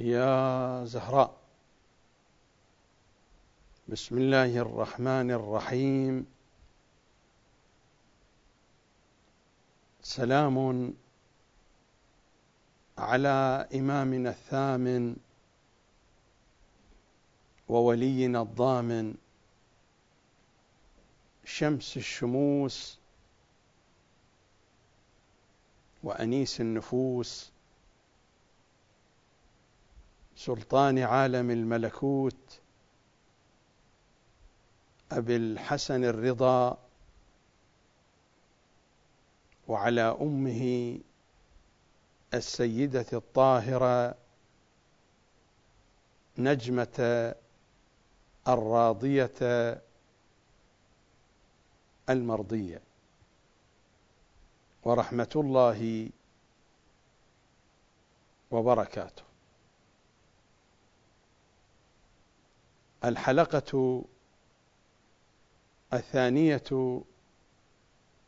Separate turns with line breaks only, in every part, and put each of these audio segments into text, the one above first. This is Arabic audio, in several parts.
يا زهراء. بسم الله الرحمن الرحيم. سلام على إمامنا الثامن وولينا الضامن. شمس الشموس وأنيس النفوس. سلطان عالم الملكوت أبي الحسن الرضا وعلى أمه السيدة الطاهرة نجمة الراضية المرضية. ورحمة الله وبركاته. الحلقة الثانية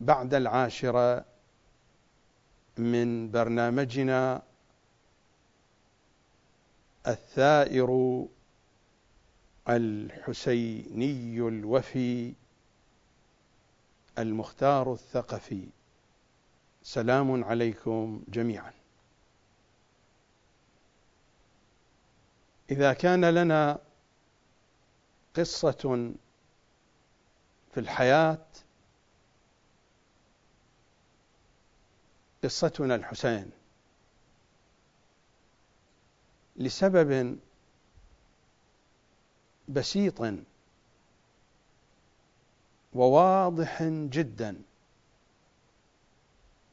بعد العاشرة من برنامجنا الثائر الحسيني الوفي المختار الثقفي. سلام عليكم جميعا. إذا كان لنا قصة في الحياة قصتنا الحسين. لسبب بسيط وواضح جدا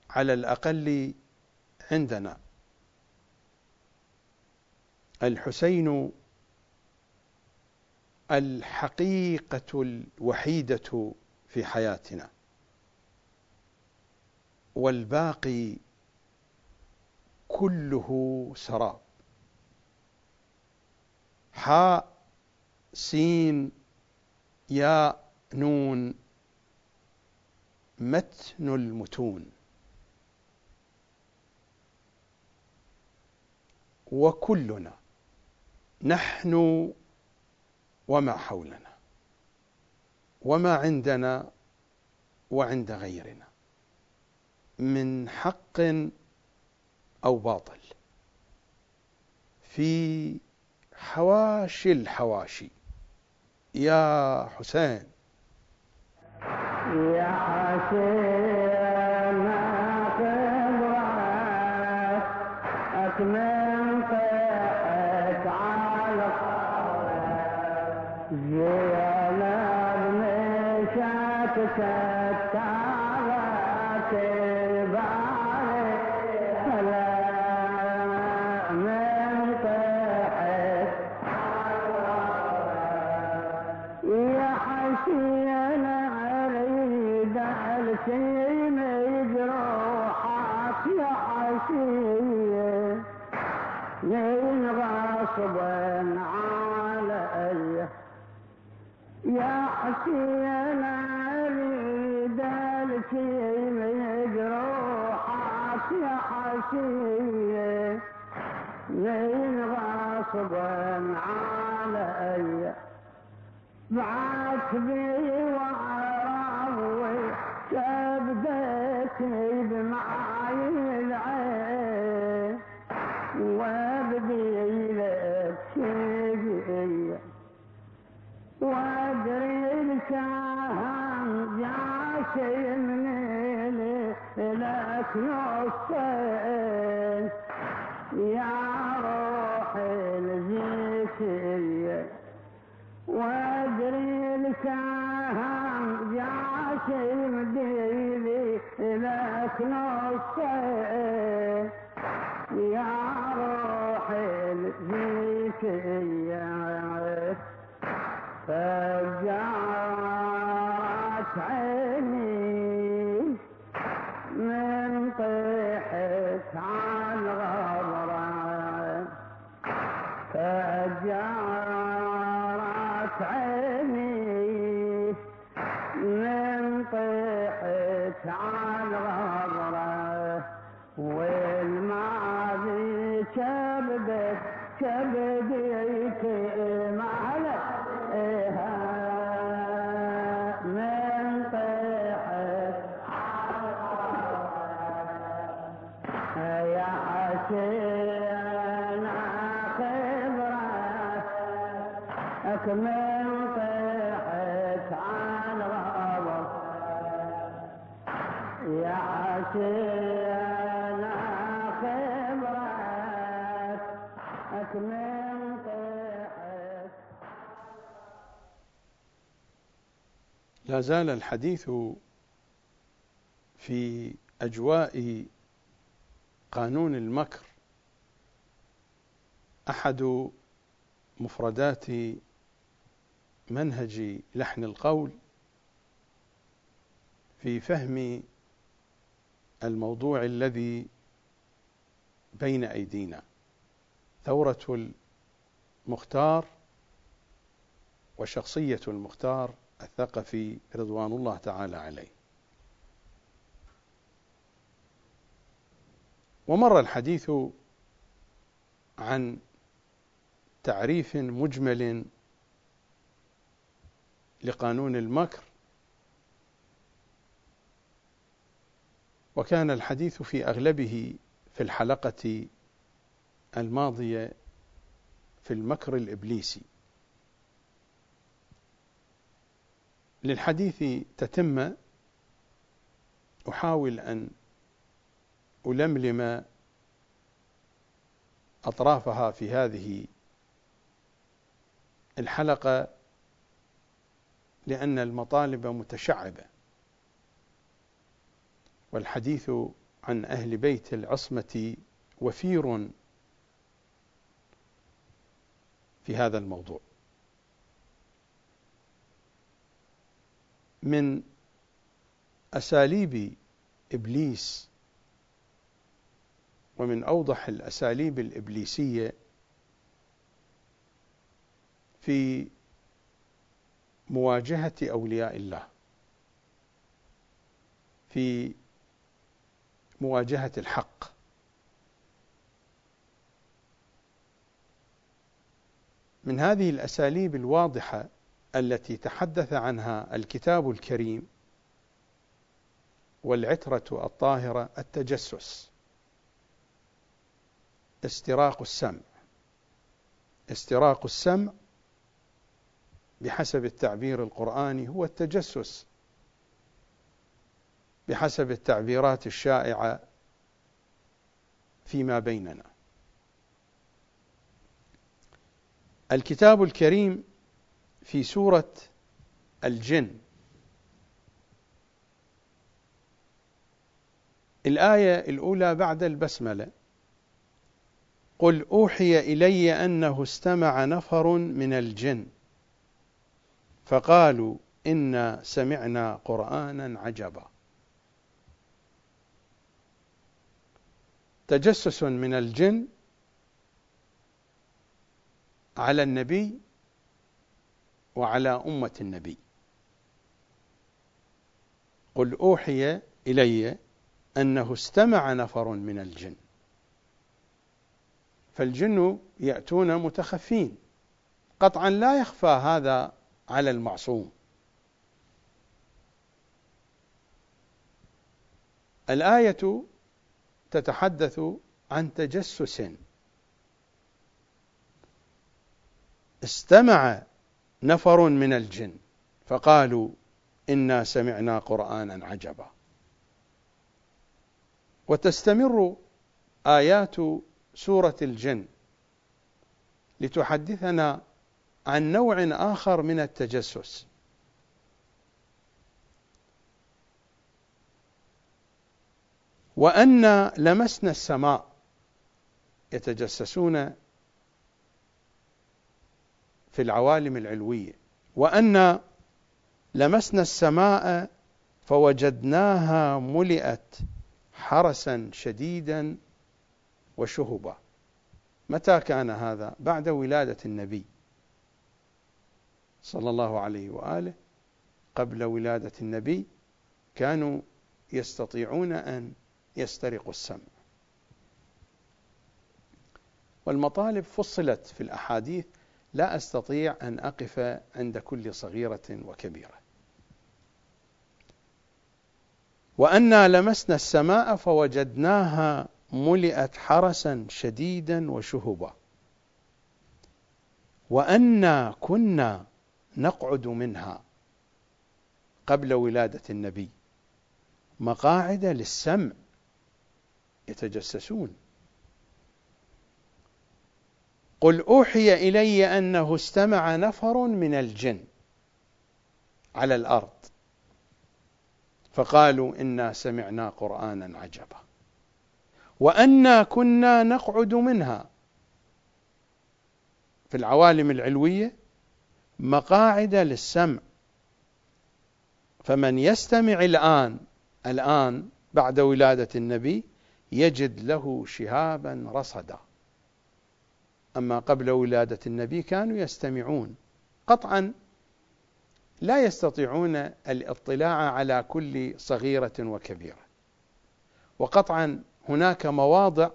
على الأقل عندنا. الحسين الحقيقة الوحيدة في حياتنا. والباقي كله سراب. حاء سين ياء نون متن المتون. وكلنا نحن وما حولنا وما عندنا وعند غيرنا من حق أو باطل في حواشي الحواشي. يا حسين.
يا حسين. غصبا علي. بعاتبي وعراوي كبدتني بمعاي العين. وابدي لك شيء وادري السهم جاشي من لك نصين نصين يا روحي الزيتيه
لا زال الحديث في أجواء قانون المكر أحد مفردات منهج لحن القول في فهم الموضوع الذي بين أيدينا. ثورة المختار وشخصية المختار الثقفي رضوان الله تعالى عليه. ومر الحديث عن تعريف مجمل لقانون المكر وكان الحديث في أغلبه في الحلقة الماضية في المكر الإبليسي. للحديث تتمه أحاول أن ألملم أطرافها في هذه الحلقة لأن المطالب متشعبة. والحديث عن أهل بيت العصمة وفير في هذا الموضوع. من أساليب إبليس ومن أوضح الأساليب الإبليسية في مواجهة أولياء الله في مواجهة الحق. من هذه الأساليب الواضحة التي تحدث عنها الكتاب الكريم والعترة الطاهرة التجسس استراق السمع. استراق السمع بحسب التعبير القرآني هو التجسس بحسب التعبيرات الشائعة فيما بيننا. الكتاب الكريم في سورة الجن. الآية الأولى بعد البسملة. قل أوحي إلي أنه استمع نفر من الجن. فقالوا إنا سمعنا قرآنا عجبا. تجسس من الجن على النبي وعلى أمة النبي. قل أوحي إلي أنه استمع نفر من الجن. فالجن يأتون متخفين. قطعا لا يخفى هذا على المعصوم. الآية تتحدث عن تجسس. استمع نفر من الجن فقالوا إنا سمعنا قرآنا عجبا. وتستمر آيات سورة الجن لتحدثنا عن نوع آخر من التجسس. وأن لمسنا السماء يتجسسون في العوالم العلوية. وأن لمسنا السماء فوجدناها ملئت حرسا شديدا وشهبا. متى كان هذا؟ بعد ولادة النبي صلى الله عليه وآله. قبل ولادة النبي كانوا يستطيعون أن يسترقوا السمع. والمطالب فصلت في الأحاديث لا أستطيع أن أقف عند كل صغيرة وكبيرة. وأنا لمسنا السماء فوجدناها ملئت حرسا شديدا وشهبا. وأنا كنا نقعد منها قبل ولادة النبي. مقاعد للسمع يتجسسون. قل أوحي إلي أنه استمع نفر من الجن على الأرض. فقالوا إنا سمعنا قرآنا عجبا. وأنا كنا نقعد منها. في العوالم العلوية مقاعد للسمع. فمن يستمع الآن الآن بعد ولادة النبي يجد له شهابا رصدا. أما قبل ولادة النبي كانوا يستمعون. قطعا لا يستطيعون الاطلاع على كل صغيرة وكبيرة. وقطعا هناك مواضع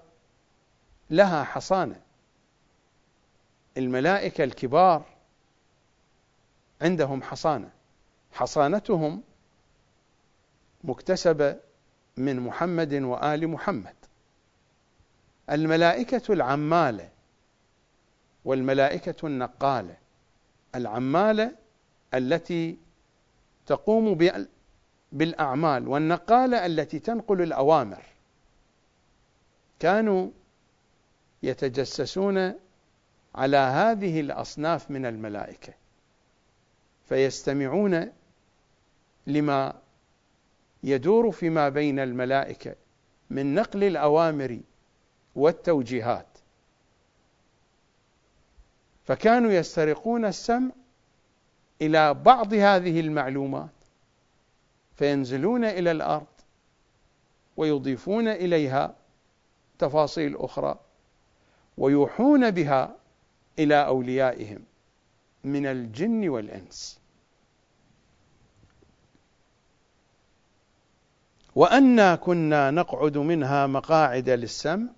لها حصانة. الملائكة الكبار عندهم حصانة. حصانتهم مكتسبة من محمد وآل محمد. الملائكة العمالة والملائكة النقالة العمالة التي تقوم بالأعمال والنقالة التي تنقل الأوامر. كانوا يتجسسون على هذه الأصناف من الملائكة فيستمعون لما يدور فيما بين الملائكة من نقل الأوامر والتوجيهات. فكانوا يسترقون السمع إلى بعض هذه المعلومات فينزلون إلى الأرض ويضيفون إليها تفاصيل أخرى ويوحون بها إلى أوليائهم من الجن والإنس. وأنا كنا نقعد منها مقاعد للسمع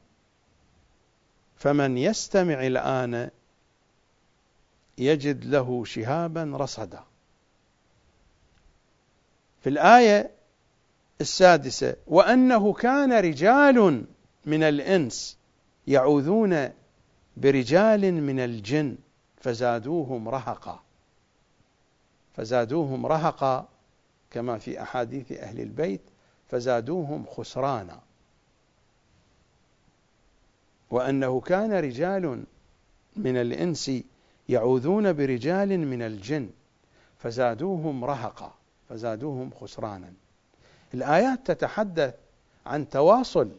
فمن يستمع الآن يجد له شهابا رصدا. في الآية السادسة وأنه كان رجال من الإنس يعوذون برجال من الجن فزادوهم رهقا. فزادوهم رهقا كما في أحاديث أهل البيت فزادوهم خسرانا. وأنه كان رجال من الإنس يعوذون برجال من الجن فزادوهم رهقا فزادوهم خسرانا. الآيات تتحدث عن تواصل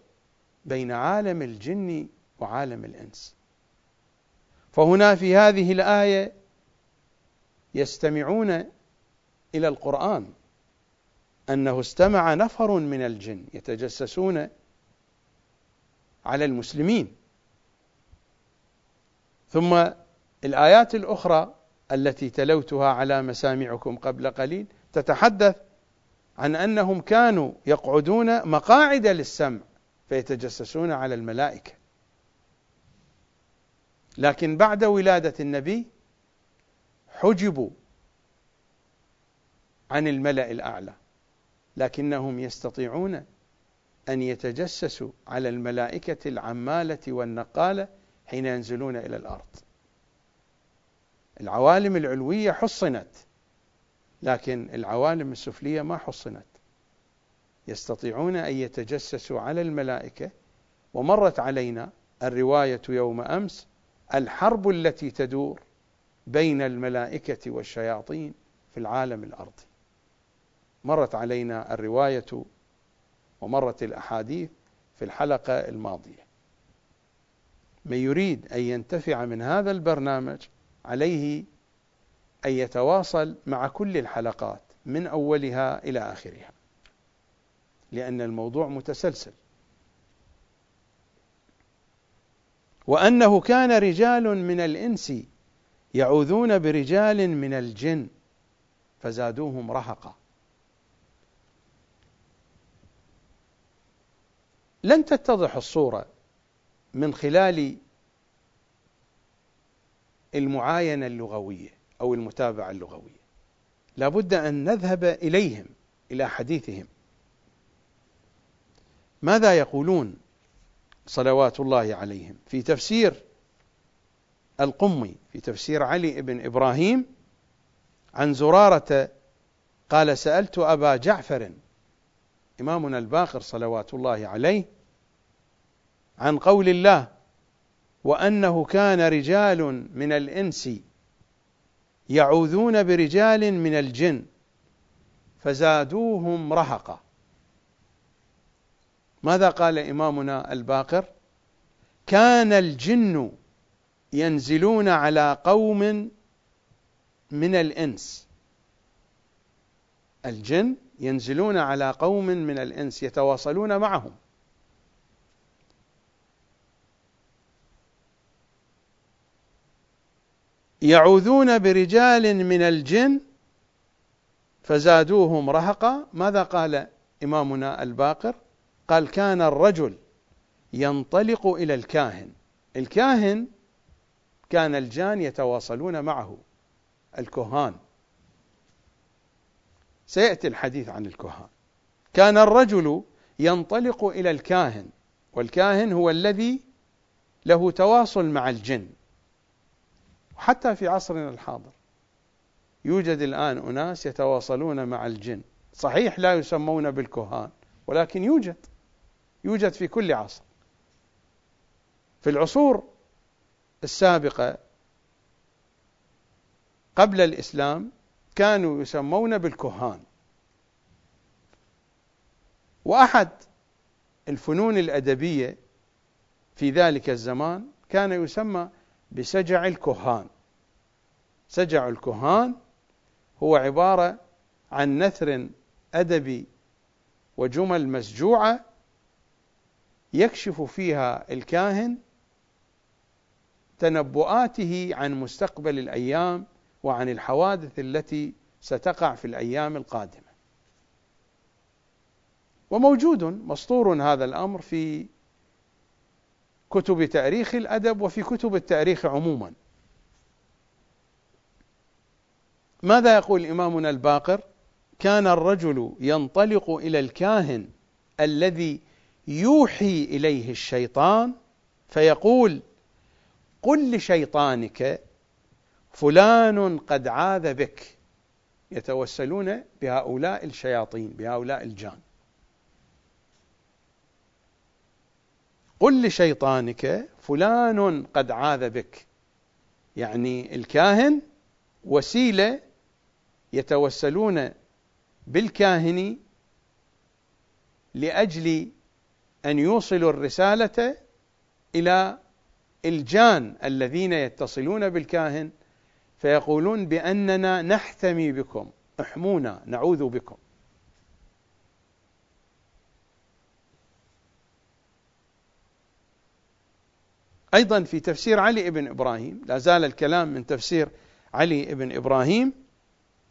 بين عالم الجن وعالم الإنس. فهنا في هذه الآية يستمعون إلى القرآن أنه استمع نفر من الجن يتجسسون على المسلمين. ثم الآيات الأخرى التي تلوتها على مسامعكم قبل قليل تتحدث عن أنهم كانوا يقعدون مقاعد للسمع فيتجسسون على الملائكة. لكن بعد ولادة النبي حجبوا عن الملأ الأعلى لكنهم يستطيعون أن يتجسسوا على الملائكة العمالة والنقالة حين ينزلون إلى الأرض. العوالم العلوية حصنت لكن العوالم السفلية ما حصنت. يستطيعون أن يتجسسوا على الملائكة ومرت علينا الرواية يوم أمس الحرب التي تدور بين الملائكة والشياطين في العالم الأرضي. مرت علينا الرواية ومرت الأحاديث في الحلقة الماضية. من يريد أن ينتفع من هذا البرنامج عليه أن يتواصل مع كل الحلقات من أولها إلى آخرها لأن الموضوع متسلسل. وأنه كان رجال من الإنس يعوذون برجال من الجن فزادوهم رهقا. لن تتضح الصورة من خلال المعاينة اللغوية أو المتابعة اللغوية. لابد أن نذهب إليهم إلى حديثهم. ماذا يقولون صلوات الله عليهم؟ في تفسير القمي في تفسير علي بن إبراهيم عن زرارة قال سألت أبا جعفر إمامنا الباقر صلوات الله عليه عن قول الله وأنه كان رجال من الإنس يعوذون برجال من الجن فزادوهم رهقا. ماذا قال إمامنا الباقر؟ كان الجن ينزلون على قوم من الإنس. الجن ينزلون على قوم من الإنس يتواصلون معهم. يعوذون برجال من الجن فزادوهم رهقا. ماذا قال إمامنا الباقر؟ قال كان الرجل ينطلق إلى الكاهن. الكاهن كان الجان يتواصلون معه الكهان. سيأتي الحديث عن الكهان. كان الرجل ينطلق إلى الكاهن والكاهن هو الذي له تواصل مع الجن. حتى في عصرنا الحاضر. يوجد الآن أناس يتواصلون مع الجن. صحيح لا يسمون بالكهان ولكن يوجد. يوجد في كل عصر. في العصور السابقة قبل الإسلام كانوا يسمون بالكهان. وأحد الفنون الأدبية في ذلك الزمان كان يسمى بسجع الكهان. سجع الكهان هو عبارة عن نثر أدبي وجمل مسجوعة يكشف فيها الكاهن تنبؤاته عن مستقبل الأيام وعن الحوادث التي ستقع في الأيام القادمة. وموجود مسطور هذا الأمر في كتب تاريخ الأدب وفي كتب التاريخ عموما. ماذا يقول إمامنا الباقر؟ كان الرجل ينطلق إلى الكاهن الذي يوحي إليه الشيطان فيقول قل لشيطانك فلان قد عاذ بك. يتوسلون بهؤلاء الشياطين بهؤلاء الجان. قل لشيطانك فلان قد عاذ بك. يعني الكاهن وسيلة يتوسلون بالكاهن لأجل أن يوصلوا الرسالة إلى الجان الذين يتصلون بالكاهن فيقولون بأننا نحتمي بكم احمونا نعوذ بكم. أيضا في تفسير علي بن إبراهيم لا زال الكلام من تفسير علي بن إبراهيم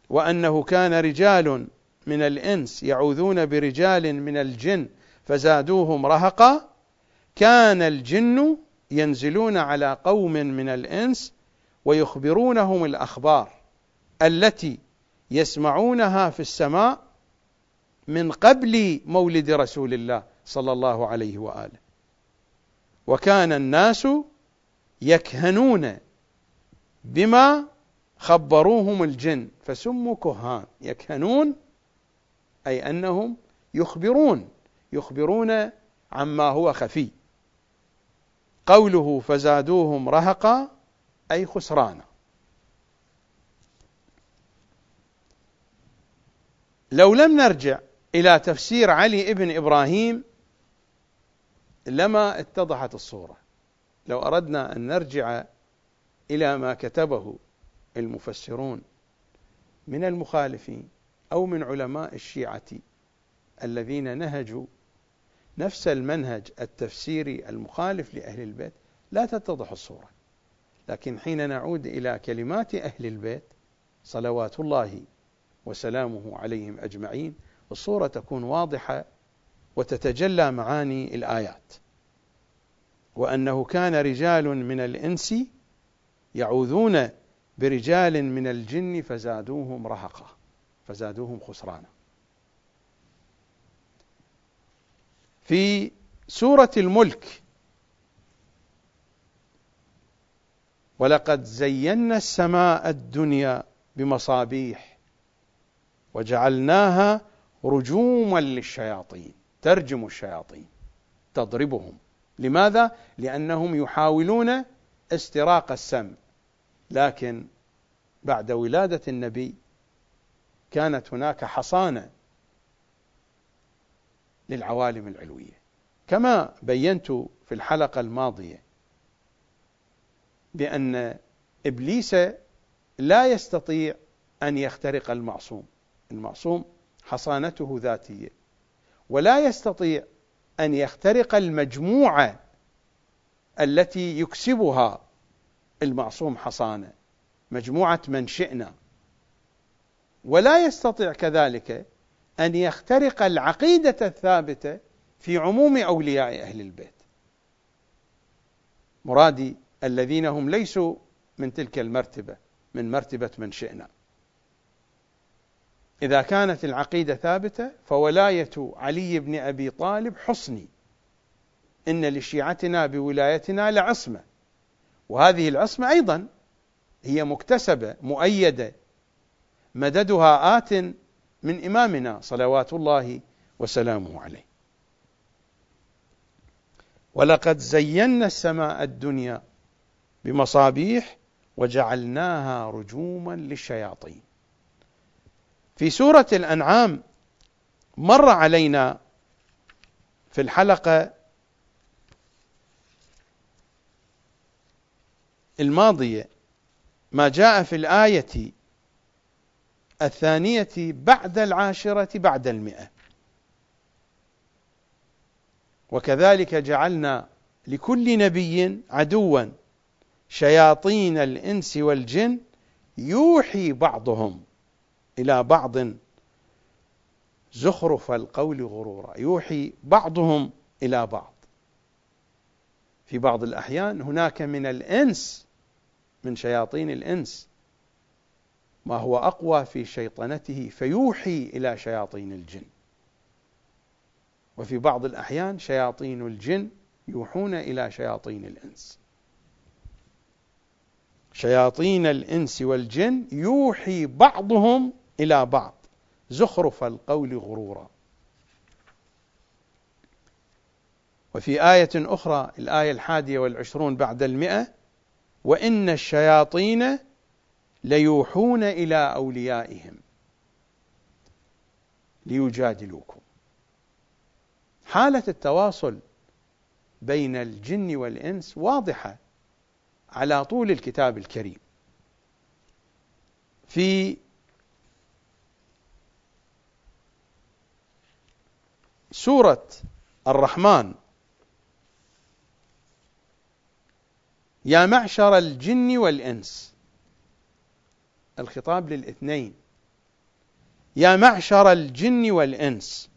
وأنه كان رجال من الإنس يعوذون برجال من الجن فزادوهم رهقا كان الجن ينزلون على قوم من الإنس ويخبرونهم الأخبار التي يسمعونها في السماء من قبل مولد رسول الله صلى الله عليه وآله. وكان الناس يكهنون بما خبروهم الجن فسموا كهان يكهنون أي أنهم يخبرون يخبرون عما هو خفي. قوله فزادوهم رهقا أي خسرانا. لو لم نرجع إلى تفسير علي ابن إبراهيم لما اتضحت الصورة. لو أردنا أن نرجع إلى ما كتبه المفسرون من المخالفين أو من علماء الشيعة الذين نهجوا نفس المنهج التفسيري المخالف لأهل البيت لا تتضح الصورة. لكن حين نعود إلى كلمات أهل البيت صلوات الله وسلامه عليهم أجمعين الصورة تكون واضحة وتتجلى معاني الآيات. وأنه كان رجال من الإنس يعوذون برجال من الجن فزادوهم رهقا فزادوهم خسرانا. في سورة الملك ولقد زينا السماء الدنيا بمصابيح وجعلناها رجوما للشياطين. ترجم الشياطين تضربهم. لماذا؟ لأنهم يحاولون استراق السمع. لكن بعد ولادة النبي كانت هناك حصانة للعوالم العلوية. كما بينت في الحلقة الماضية بأن إبليس لا يستطيع أن يخترق المعصوم. المعصوم حصانته ذاتية. ولا يستطيع أن يخترق المجموعة التي يكسبها المعصوم حصانة مجموعة من شئنا. ولا يستطيع كذلك أن يخترق العقيدة الثابتة في عموم أولياء أهل البيت. مرادي الذين هم ليسوا من تلك المرتبة من مرتبة من شئنا. إذا كانت العقيدة ثابتة فولاية علي بن أبي طالب حصني. إن لشيعتنا بولايتنا لعصمة. وهذه العصمة أيضا هي مكتسبة مؤيدة. مددها آت من إمامنا صلوات الله وسلامه عليه. ولقد زينا السماء الدنيا بمصابيح وجعلناها رجوما للشياطين. في سورة الأنعام مر علينا في الحلقة الماضية ما جاء في الآية الثانية بعد العاشرة بعد المئة. وكذلك جعلنا لكل نبي عدوا شياطين الإنس والجن يوحي بعضهم. إلى بعض زخرف القول غرورا. يوحي بعضهم إلى بعض. في بعض الأحيان هناك من الإنس من شياطين الإنس ما هو أقوى في شيطنته فيوحي إلى شياطين الجن. وفي بعض الأحيان شياطين الجن يوحون إلى شياطين الإنس. شياطين الإنس والجن يوحي بعضهم إلى بعض. زخرف القول غرورا. وفي آية أخرى الآية الحادية والعشرون بعد المئة وإن الشياطين ليوحون إلى أوليائهم. ليجادلوكم. حالة التواصل بين الجن والإنس واضحة على طول الكتاب الكريم. في سورة الرحمن. يا معشر الجن والإنس. الخطاب للاثنين. يا معشر الجن والإنس.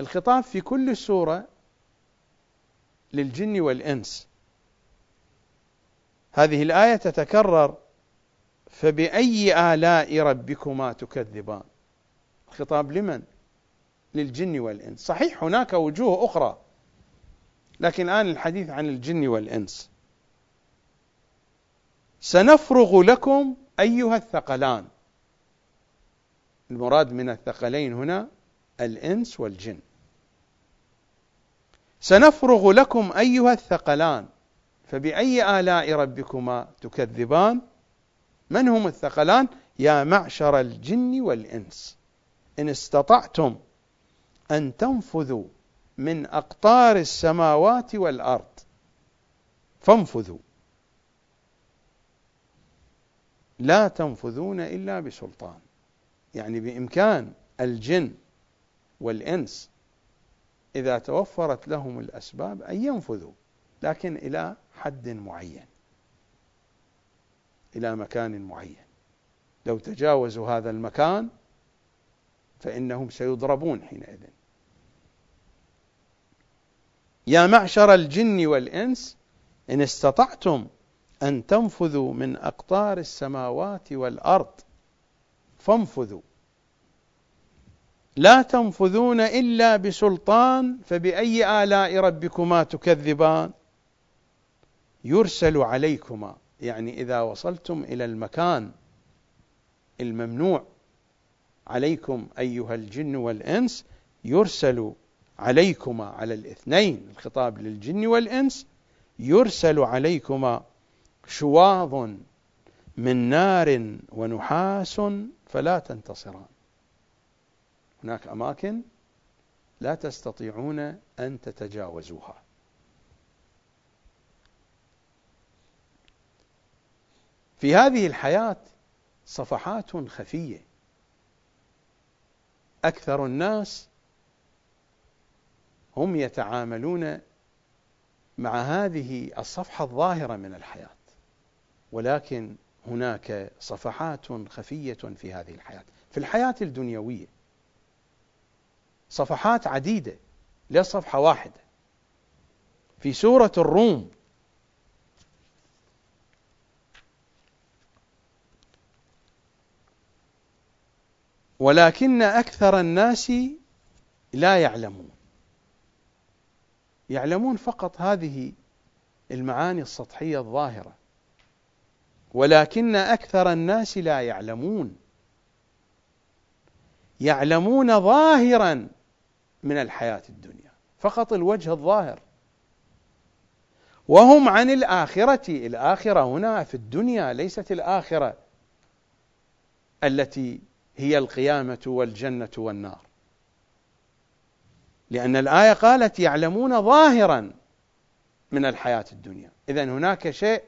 الخطاب في كل سورة للجن والإنس. هذه الآية تتكرر فبأي آلاء ربكما تكذبان؟ الخطاب لمن؟ للجن والإنس. صحيح هناك وجوه أخرى لكن الآن الحديث عن الجن والإنس. سنفرغ لكم أيها الثقلان. المراد من الثقلين هنا الإنس والجن. سنفرغ لكم أيها الثقلان. فبأي آلاء ربكما تكذبان؟ من هم الثقلان؟ يا معشر الجن والإنس. إن استطعتم أن تنفذوا من أقطار السماوات والأرض. فانفذوا. لا تنفذون إلا بسلطان. يعني بإمكان الجن والإنس إذا توفرت لهم الأسباب أن ينفذوا لكن إلى حد معين. إلى مكان معين. لو تجاوزوا هذا المكان فإنهم سيضربون حينئذ. يا معشر الجن والإنس إن استطعتم أن تنفذوا من أقطار السماوات والأرض فانفذوا. لا تنفذون إلا بسلطان فبأي آلاء ربكما تكذبان؟ يرسل عليكما يعني إذا وصلتم إلى المكان الممنوع عليكم أيها الجن والإنس يرسل عليكما على الاثنين الخطاب للجن والإنس يرسل عليكما شواظ من نار ونحاس فلا تنتصران. هناك أماكن لا تستطيعون أن تتجاوزوها. في هذه الحياة صفحات خفية. أكثر الناس هم يتعاملون مع هذه الصفحة الظاهرة من الحياة ولكن هناك صفحات خفية في هذه الحياة في الحياة الدنيوية. صفحات عديدة لا صفحة واحدة. في سورة الروم ولكن أكثر الناس لا يعلمون. يعلمون فقط هذه المعاني السطحية الظاهرة ولكن أكثر الناس لا يعلمون. يعلمون ظاهرا من الحياة الدنيا فقط الوجه الظاهر. وهم عن الآخرة الآخرة هنا في الدنيا ليست الآخرة التي هي القيامة والجنة والنار. لأن الآية قالت يعلمون ظاهرا من الحياة الدنيا. إذا هناك شيء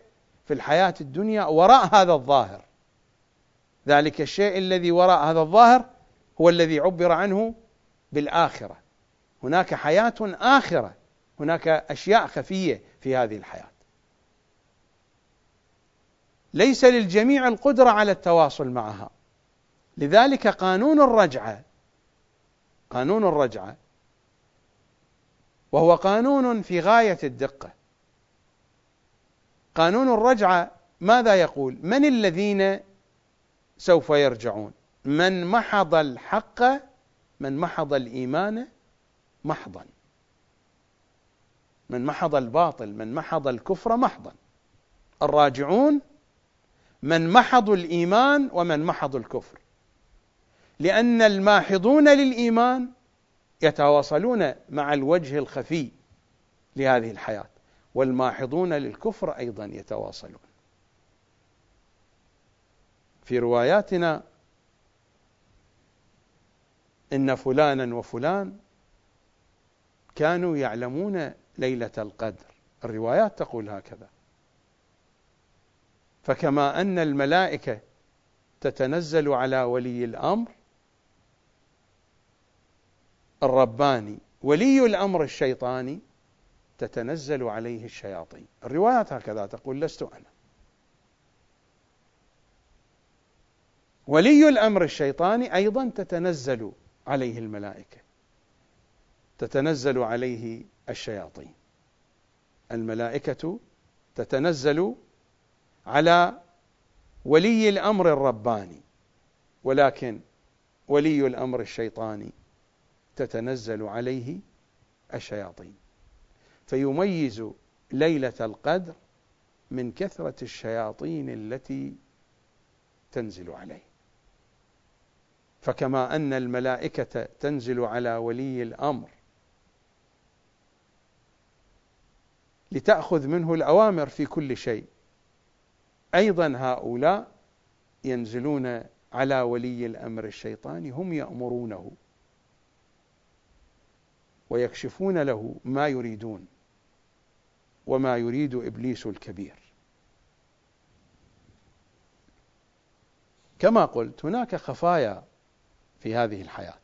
في الحياة الدنيا وراء هذا الظاهر. ذلك الشيء الذي وراء هذا الظاهر هو الذي عبر عنه بالآخرة. هناك حياة آخرة. هناك أشياء خفية في هذه الحياة. ليس للجميع القدرة على التواصل معها. لذلك قانون الرجعة قانون الرجعة وهو قانون في غاية الدقة. قانون الرجعة ماذا يقول؟ من الذين سوف يرجعون؟ من محض الحق من محض الإيمان محضا. من محض الباطل من محض الكفر محضا. الراجعون من محضوا الإيمان ومن محضوا الكفر. لأن الماحضون للإيمان يتواصلون مع الوجه الخفي لهذه الحياة والماحضون للكفر أيضا يتواصلون. في رواياتنا إن فلانا وفلان كانوا يعلمون ليلة القدر. الروايات تقول هكذا. فكما أن الملائكة تتنزل على ولي الأمر الرباني ولي الأمر الشيطاني تتنزل عليه الشياطين. الروايات هكذا تقول لست أنا. ولي الأمر الشيطاني أيضا تتنزل عليه الملائكة تتنزل عليه الشياطين. الملائكة تتنزل على ولي الأمر الرباني ولكن ولي الأمر الشيطاني تتنزل عليه الشياطين. فيميز ليلة القدر من كثرة الشياطين التي تنزل عليه. فكما أن الملائكة تنزل على ولي الأمر لتأخذ منه الأوامر في كل شيء. أيضا هؤلاء ينزلون على ولي الأمر الشيطاني هم يأمرونه. ويكشفون له ما يريدون وما يريد إبليس الكبير. كما قلت هناك خفايا في هذه الحياة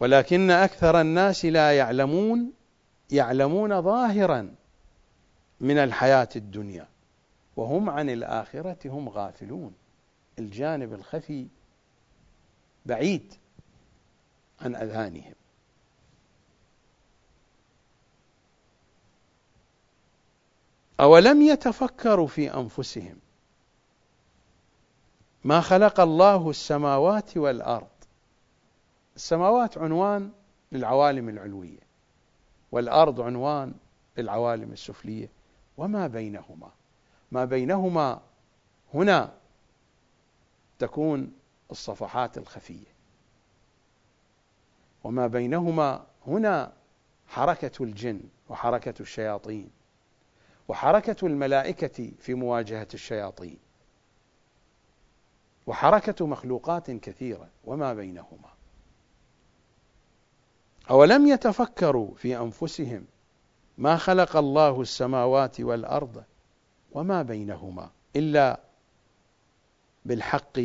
ولكن أكثر الناس لا يعلمون يعلمون ظاهرا من الحياة الدنيا وهم عن الآخرة هم غافلون. الجانب الخفي بعيد. عن أذهانهم. أولم يتفكروا في أنفسهم؟ ما خلق الله السماوات والأرض. السماوات عنوان للعوالم العلوية والأرض عنوان للعوالم السفلية. وما بينهما؟ ما بينهما هنا تكون الصفحات الخفية. وما بينهما هنا حركة الجن وحركة الشياطين وحركة الملائكة في مواجهة الشياطين وحركة مخلوقات كثيرة وما بينهما. أولم يتفكروا في أنفسهم ما خلق الله السماوات والأرض وما بينهما إلا بالحق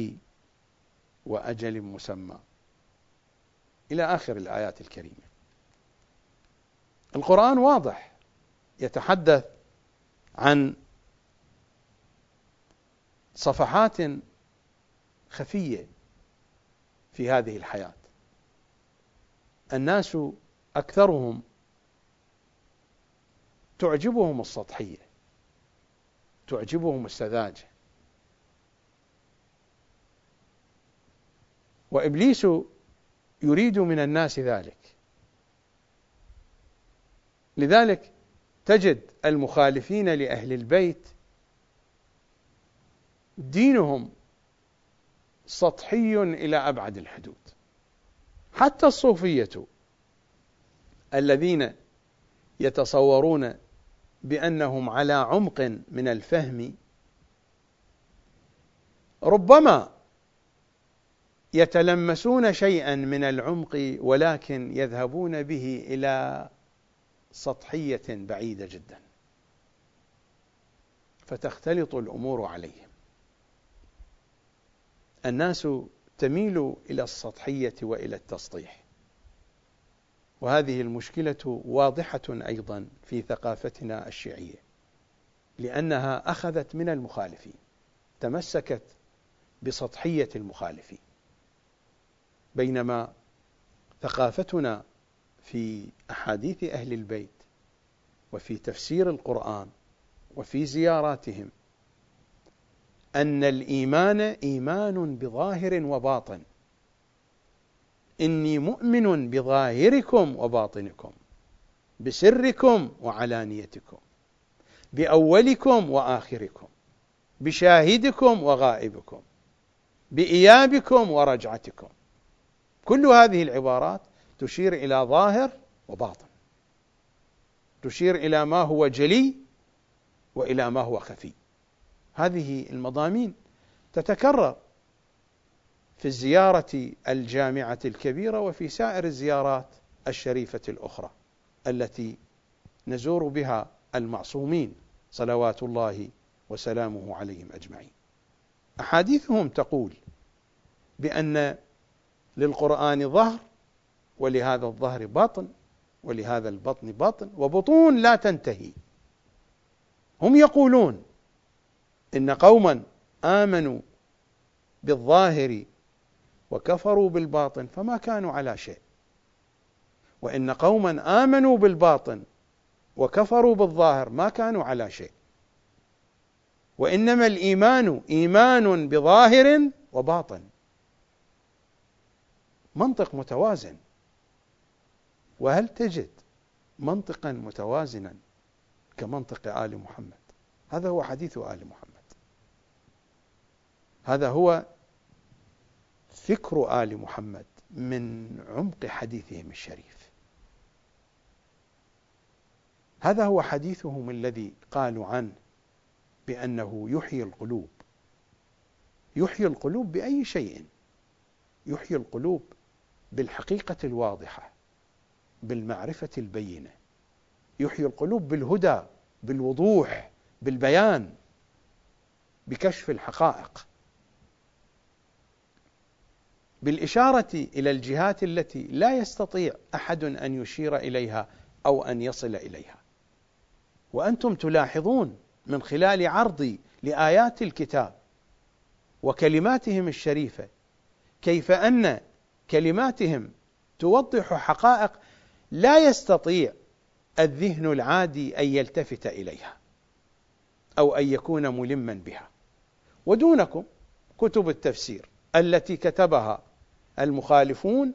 وأجل مسمى؟ إلى آخر الآيات الكريمة. القرآن واضح يتحدث عن صفحات خفية في هذه الحياة. الناس أكثرهم تعجبهم السطحية تعجبهم السذاجة. وإبليس يريد من الناس ذلك. لذلك تجد المخالفين لأهل البيت دينهم سطحي إلى أبعد الحدود. حتى الصوفية الذين يتصورون بأنهم على عمق من الفهم ربما يتلمسون شيئا من العمق ولكن يذهبون به إلى سطحية بعيدة جدا. فتختلط الأمور عليهم. الناس تميل إلى السطحية وإلى التسطيح. وهذه المشكلة واضحة أيضا في ثقافتنا الشيعية لأنها أخذت من المخالفين تمسكت بسطحية المخالفين. بينما ثقافتنا في أحاديث أهل البيت وفي تفسير القرآن وفي زياراتهم أن الإيمان إيمان بظاهر وباطن. إني مؤمن بظاهركم وباطنكم بسركم وعلانيتكم بأولكم وآخركم بشاهدكم وغائبكم بإيابكم ورجعتكم. كل هذه العبارات تشير إلى ظاهر وباطن. تشير إلى ما هو جلي وإلى ما هو خفي. هذه المضامين تتكرر في الزيارة الجامعة الكبيرة وفي سائر الزيارات الشريفة الأخرى التي نزور بها المعصومين صلوات الله وسلامه عليهم أجمعين. أحاديثهم تقول بأن للقرآن ظهر ولهذا الظهر باطن ولهذا البطن باطن وبطون لا تنتهي. هم يقولون إن قوما آمنوا بالظاهر وكفروا بالباطن فما كانوا على شيء. وإن قوما آمنوا بالباطن وكفروا بالظاهر ما كانوا على شيء. وإنما الإيمان إيمان بظاهر وباطن. منطق متوازن. وهل تجد منطقا متوازنا كمنطق آل محمد؟ هذا هو حديث آل محمد. هذا هو فكر آل محمد من عمق حديثهم الشريف. هذا هو حديثهم الذي قالوا عنه بأنه يحيي القلوب. يحيي القلوب بأي شيء؟ يحيي القلوب بالحقيقة الواضحة بالمعرفة البينة. يحيي القلوب بالهدى بالوضوح بالبيان بكشف الحقائق. بالإشارة إلى الجهات التي لا يستطيع أحد أن يشير إليها أو أن يصل إليها. وأنتم تلاحظون من خلال عرضي لآيات الكتاب وكلماتهم الشريفة كيف أن كلماتهم توضح حقائق لا يستطيع الذهن العادي أن يلتفت إليها أو أن يكون ملما بها. ودونكم كتب التفسير التي كتبها المخالفون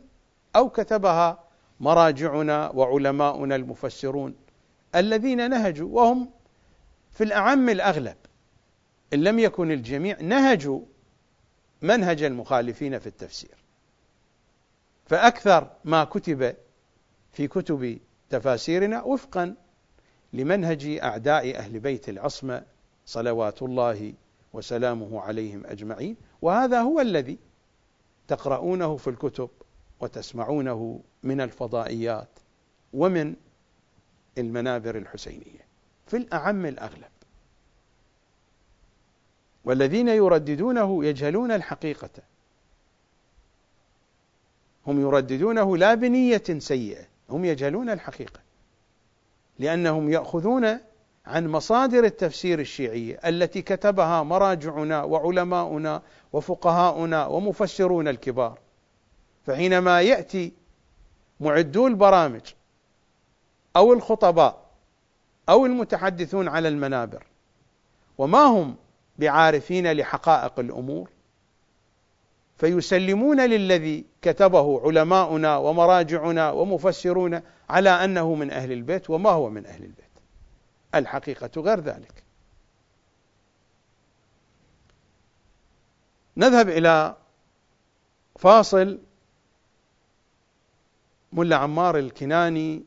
أو كتبها مراجعنا وعلماؤنا المفسرون الذين نهجوا وهم في الأعم الأغلب إن لم يكن الجميع نهجوا منهج المخالفين في التفسير. فأكثر ما كتب في كتب تفاسيرنا وفقا لمنهج أعداء أهل بيت العصمة صلوات الله وسلامه عليهم أجمعين. وهذا هو الذي تقرؤونه في الكتب وتسمعونه من الفضائيات ومن المنابر الحسينية في الأعم الأغلب. والذين يرددونه يجهلون الحقيقة هم يرددونه لا بنية سيئة هم يجهلون الحقيقة. لأنهم يأخذون عن مصادر التفسير الشيعية التي كتبها مراجعنا وعلماؤنا وفقهاؤنا ومفسرون الكبار. فحينما يأتي معدو البرامج أو الخطباء أو المتحدثون على المنابر وما هم بعارفين لحقائق الأمور فيسلمون للذي كتبه علماؤنا ومراجعنا ومفسرون على أنه من أهل البيت وما هو من أهل البيت. الحقيقة غير ذلك. نذهب إلى فاصل ملا عمار الكناني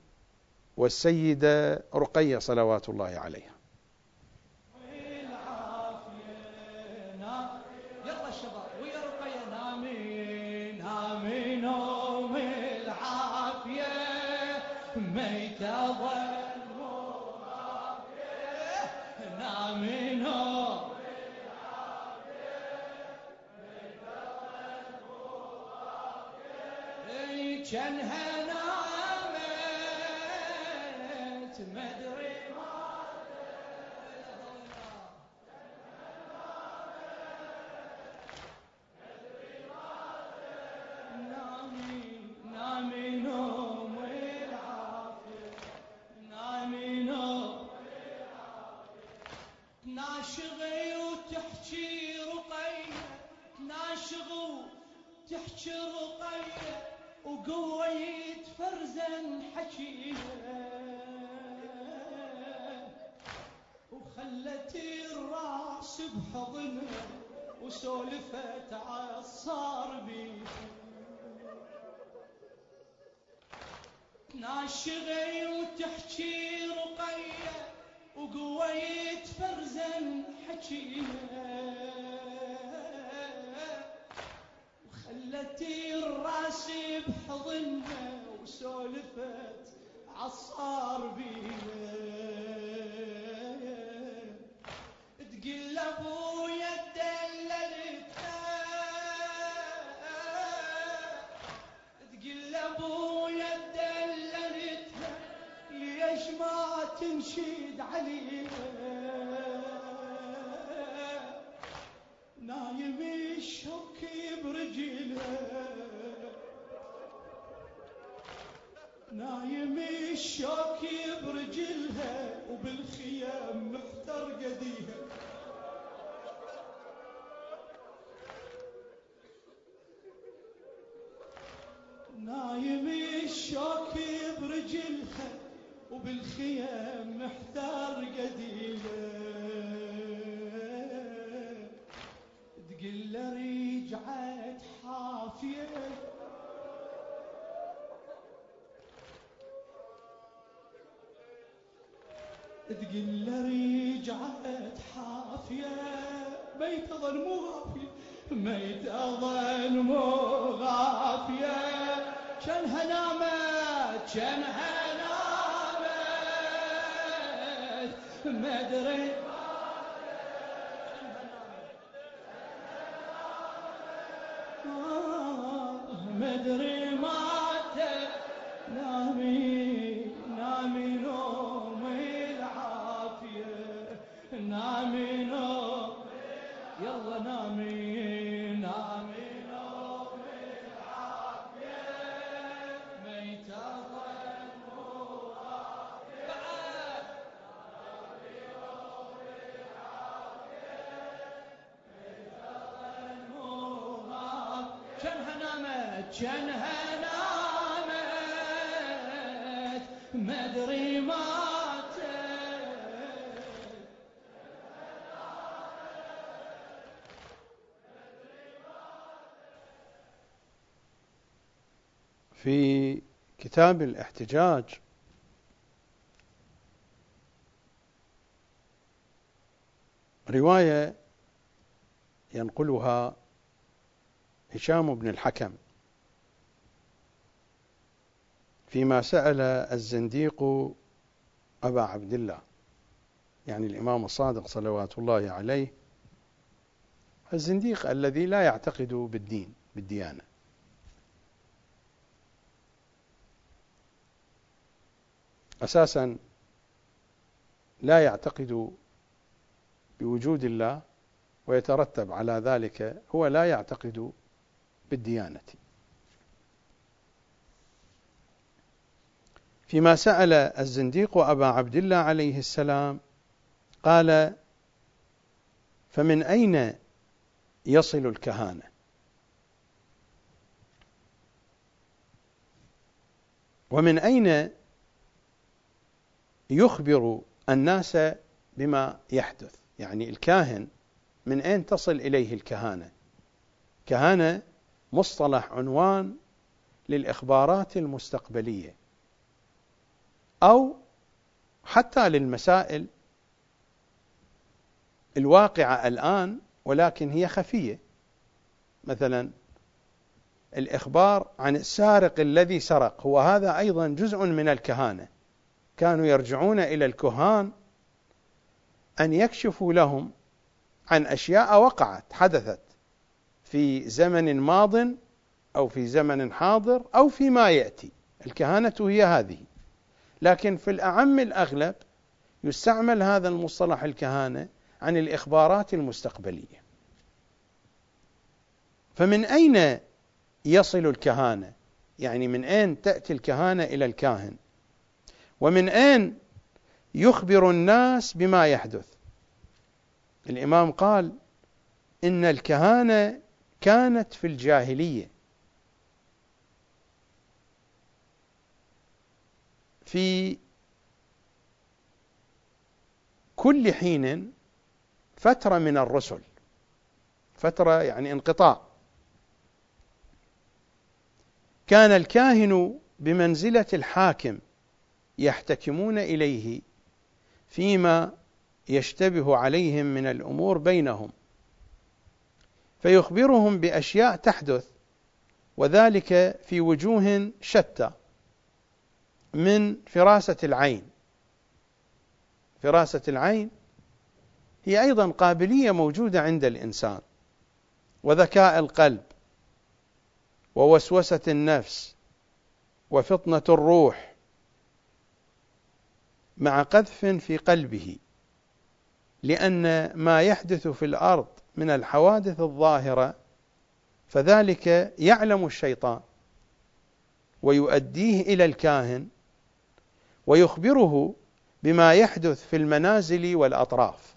والسيدة رقية صلوات الله عليها.
كانها وقويت فرزا حكيها وخلت الراس بحضنها وسولفت عالصار بيها ناشغي وتحكي رقية وقويت فرزا حكيها خلتي الراس بحضنها وسولفت عصار بيها. تقول أبويا دللتها تقول أبويا دللتها ليش ما تنشد عليها؟ نايم الشوك برجله نايم الشوك برجلها وبالخيام محتر قديها. نايم الشوك برجلها وبالخيام محتار قديله تقل رجعت حافية. تقل رجعت حافية. بيت أظن مو غافية. ميت أظن مو غافية. كانها نامت كانها نامت ما مدري مات نامي نامي نوم العافية نامي نوم يلا نامي. جنها نامت مدري ماتت
في كتاب الاحتجاج رواية ينقلها هشام بن الحكم. فيما سأل الزنديق أبا عبد الله يعني الإمام الصادق صلوات الله عليه الزنديق الذي لا يعتقد بالدين بالديانة. أساسا لا يعتقد بوجود الله ويترتب على ذلك هو لا يعتقد بالديانة. فيما سأل الزنديق أبا عبد الله عليه السلام قال فمن أين يصل الكهانة؟ ومن أين يخبر الناس بما يحدث؟ يعني الكاهن من أين تصل إليه الكهانة؟ كهانة مصطلح عنوان للإخبارات المستقبلية. أو حتى للمسائل الواقعة الآن ولكن هي خفية. مثلا الإخبار عن السارق الذي سرق هو هذا أيضا جزء من الكهانة. كانوا يرجعون إلى الكهان أن يكشفوا لهم عن أشياء وقعت حدثت في زمن ماض أو في زمن حاضر أو فيما يأتي. الكهانة هي هذه. لكن في الأعم الأغلب يستعمل هذا المصطلح الكهانة عن الإخبارات المستقبلية. فمن أين يصل الكهانة؟ يعني من أين تأتي الكهانة إلى الكاهن؟ ومن أين يخبر الناس بما يحدث؟ الإمام قال إن الكهانة كانت في الجاهلية. في كل حين فترة من الرسل. فترة يعني انقطاع. كان الكاهن بمنزلة الحاكم يحتكمون إليه فيما يشتبه عليهم من الأمور بينهم. فيخبرهم بأشياء تحدث وذلك في وجوه شتى. من فراسة العين. فراسة العين هي أيضا قابلية موجودة عند الإنسان وذكاء القلب ووسوسة النفس وفطنة الروح مع قذف في قلبه لأن ما يحدث في الأرض من الحوادث الظاهرة فذلك يعلم الشيطان ويؤديه إلى الكاهن ويخبره بما يحدث في المنازل والأطراف.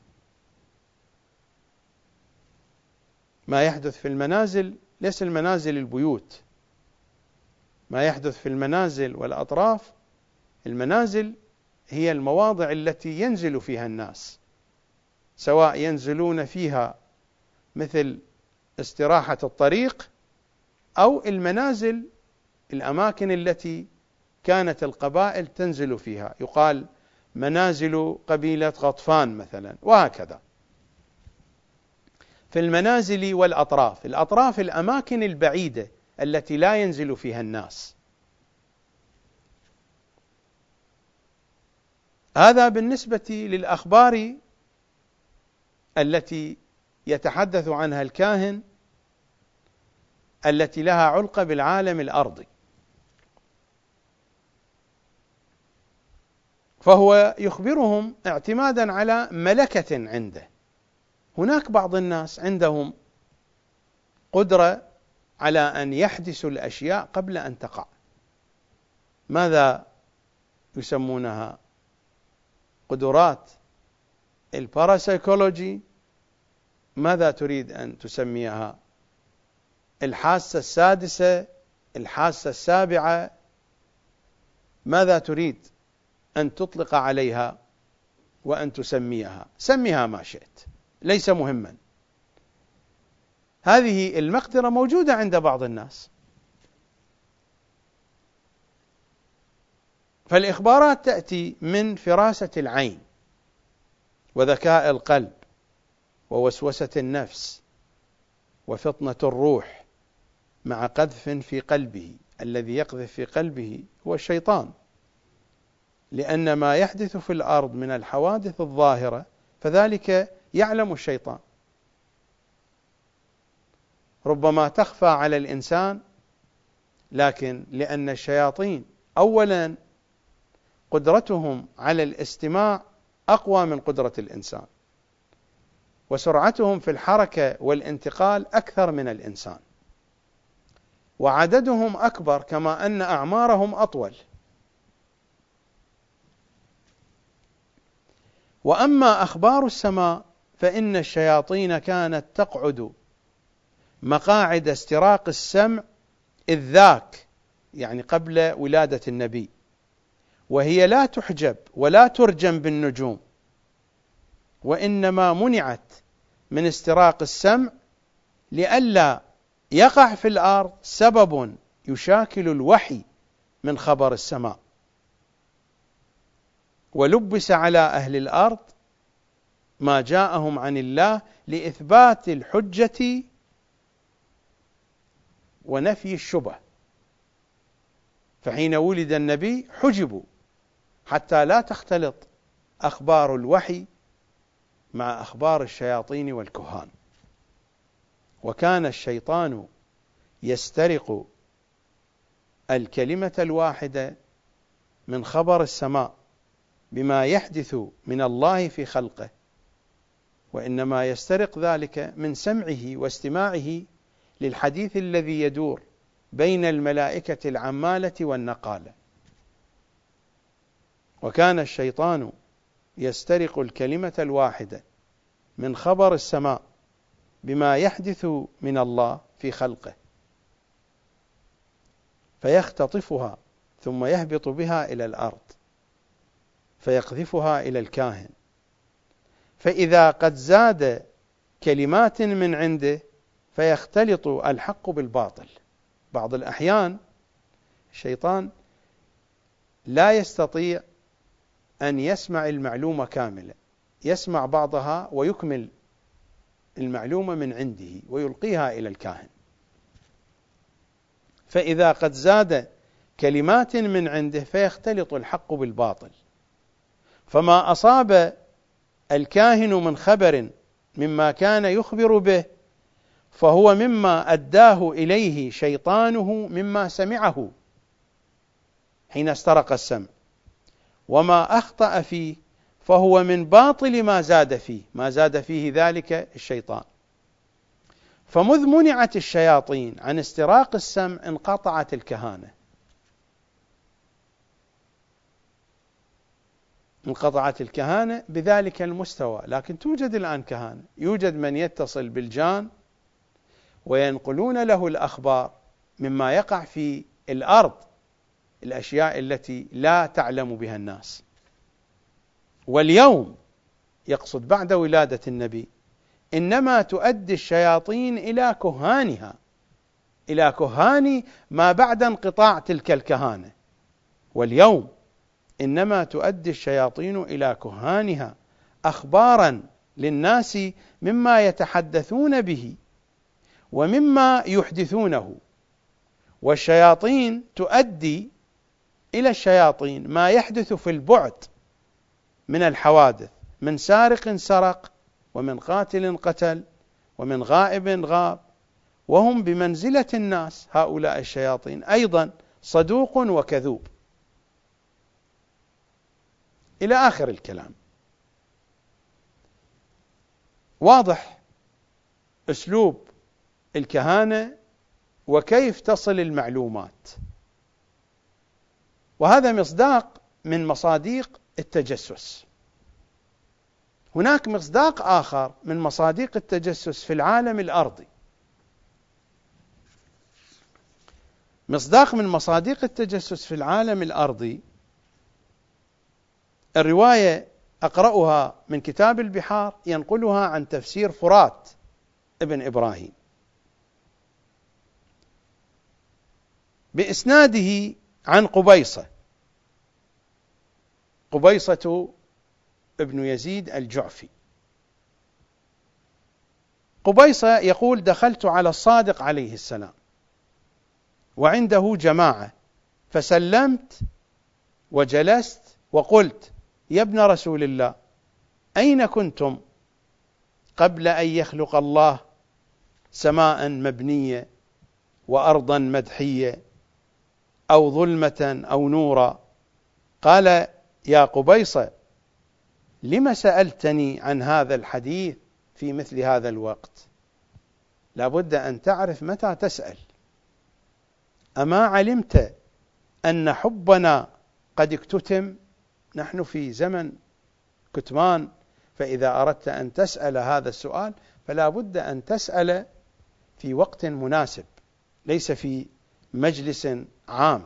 ما يحدث في المنازل ليس المنازل البيوت. ما يحدث في المنازل والأطراف المنازل هي المواضع التي ينزل فيها الناس سواء ينزلون فيها مثل استراحة الطريق أو المنازل الأماكن التي كانت القبائل تنزل فيها. يقال منازل قبيلة غطفان مثلا وهكذا. في المنازل والأطراف الأطراف الأماكن البعيدة التي لا ينزل فيها الناس. هذا بالنسبة للأخبار التي يتحدث عنها الكاهن التي لها علقة بالعالم الأرضي. فهو يخبرهم اعتمادا على ملكة عنده. هناك بعض الناس عندهم قدرة على أن يحدثوا الأشياء قبل أن تقع. ماذا يسمونها؟ قدرات. الباراسيكولوجي ماذا تريد أن تسميها؟ الحاسة السادسة الحاسة السابعة ماذا تريد؟ أن تطلق عليها وأن تسميها. سميها ما شئت. ليس مهما. هذه المقدرة موجودة عند بعض الناس. فالإخبارات تأتي من فراسة العين وذكاء القلب ووسوسة النفس وفطنة الروح مع قذف في قلبه. الذي يقذف في قلبه هو الشيطان. لأن ما يحدث في الأرض من الحوادث الظاهرة فذلك يعلم الشيطان. ربما تخفى على الإنسان لكن لأن الشياطين أولا قدرتهم على الاستماع أقوى من قدرة الإنسان وسرعتهم في الحركة والانتقال أكثر من الإنسان وعددهم أكبر كما أن أعمارهم أطول. وأما أخبار السماء فإن الشياطين كانت تقعد مقاعد استراق السمع إذ ذاك يعني قبل ولادة النبي. وهي لا تحجب ولا ترجم بالنجوم وإنما منعت من استراق السمع لئلا يقع في الأرض سبب يشاكل الوحي من خبر السماء. ولبس على أهل الأرض ما جاءهم عن الله لإثبات الحجة ونفي الشبه. فحين ولد النبي حجبوا حتى لا تختلط أخبار الوحي مع أخبار الشياطين والكهان. وكان الشيطان يسترق الكلمة الواحدة من خبر السماء بما يحدث من الله في خلقه وإنما يسترق ذلك من سمعه واستماعه للحديث الذي يدور بين الملائكة العمالة والنقالة. وكان الشيطان يسترق الكلمة الواحدة من خبر السماء بما يحدث من الله في خلقه فيختطفها ثم يهبط بها إلى الأرض. فيقذفها إلى الكاهن. فإذا قد زاد كلمات من عنده فيختلط الحق بالباطل. بعض الأحيان الشيطان لا يستطيع أن يسمع المعلومة كاملة يسمع بعضها ويكمل المعلومة من عنده ويلقيها إلى الكاهن. فإذا قد زاد كلمات من عنده فيختلط الحق بالباطل. فما أصاب الكاهن من خبر مما كان يخبر به فهو مما أداه إليه شيطانه مما سمعه حين استرق السمع وما أخطأ فيه فهو من باطل ما زاد فيه ما زاد فيه ذلك الشيطان. فمذ منعت الشياطين عن استراق السمع انقطعت الكهانة. انقطعت الكهانة بذلك المستوى. لكن توجد الآن كهانة. يوجد من يتصل بالجان وينقلون له الأخبار مما يقع في الأرض الأشياء التي لا تعلم بها الناس. واليوم يقصد بعد ولادة النبي إنما تؤدي الشياطين إلى كهانها إلى كهان ما بعد انقطاع تلك الكهانة. واليوم إنما تؤدي الشياطين إلى كهانها أخبارا للناس مما يتحدثون به ومما يحدثونه. والشياطين تؤدي إلى الشياطين ما يحدث في البعد من الحوادث من سارق سرق ومن قاتل قتل ومن غائب غاب. وهم بمنزلة الناس هؤلاء الشياطين. أيضا صدوق وكذوب. إلى آخر الكلام. واضح أسلوب الكهانة وكيف تصل المعلومات. وهذا مصداق من مصاديق التجسس. هناك مصداق آخر من مصاديق التجسس في العالم الأرضي. مصداق من مصادق التجسس في العالم الأرضي الرواية أقرأها من كتاب البحار ينقلها عن تفسير فرات ابن إبراهيم. بإسناده عن قبيصة. قبيصة ابن يزيد الجعفي. قبيصة يقول دخلت على الصادق عليه السلام. وعنده جماعة. فسلمت وجلست وقلت يا ابن رسول الله أين كنتم قبل أن يخلق الله سماء مبنية وأرضا مدحية أو ظلمة أو نورا؟ قال يا قبيصة لم سألتني عن هذا الحديث في مثل هذا الوقت؟ لابد أن تعرف متى تسأل. أما علمت أن حبنا قد اكتتم نحن في زمن كتمان فإذا أردت أن تسأل هذا السؤال فلا بد أن تسأل في وقت مناسب ليس في مجلس عام.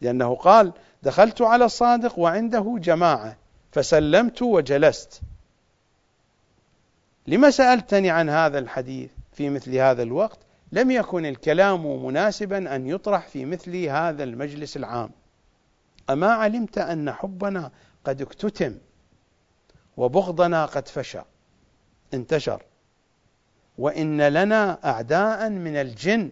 لأنه قال دخلت على الصادق وعنده جماعة فسلمت وجلست. لما سألتني عن هذا الحديث في مثل هذا الوقت لم يكن الكلام مناسبا أن يطرح في مثل هذا المجلس العام. أما علمت أن حبنا قد اكتتم وبغضنا قد فشى انتشر. وإن لنا أعداء من الجن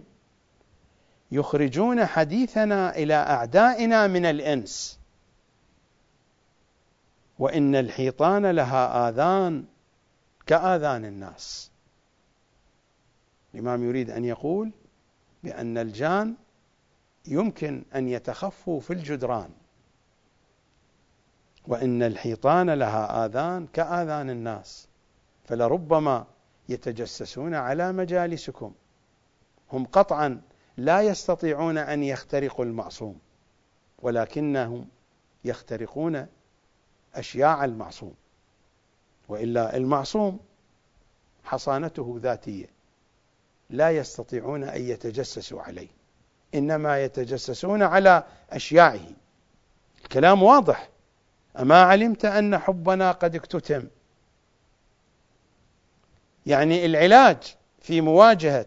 يخرجون حديثنا إلى أعدائنا من الإنس. وإن الحيطان لها آذان كآذان الناس. الإمام يريد أن يقول بأن الجان يمكن أن يتخفوا في الجدران. وإن الحيطان لها آذان كآذان الناس فلربما يتجسسون على مجالسكم. هم قطعا لا يستطيعون أن يخترقوا المعصوم ولكنهم يخترقون أشياع المعصوم. وإلا المعصوم حصانته ذاتية لا يستطيعون أن يتجسسوا عليه إنما يتجسسون على أشياعه. الكلام واضح. أما علمت أن حبنا قد اكتتم. يعني العلاج في مواجهة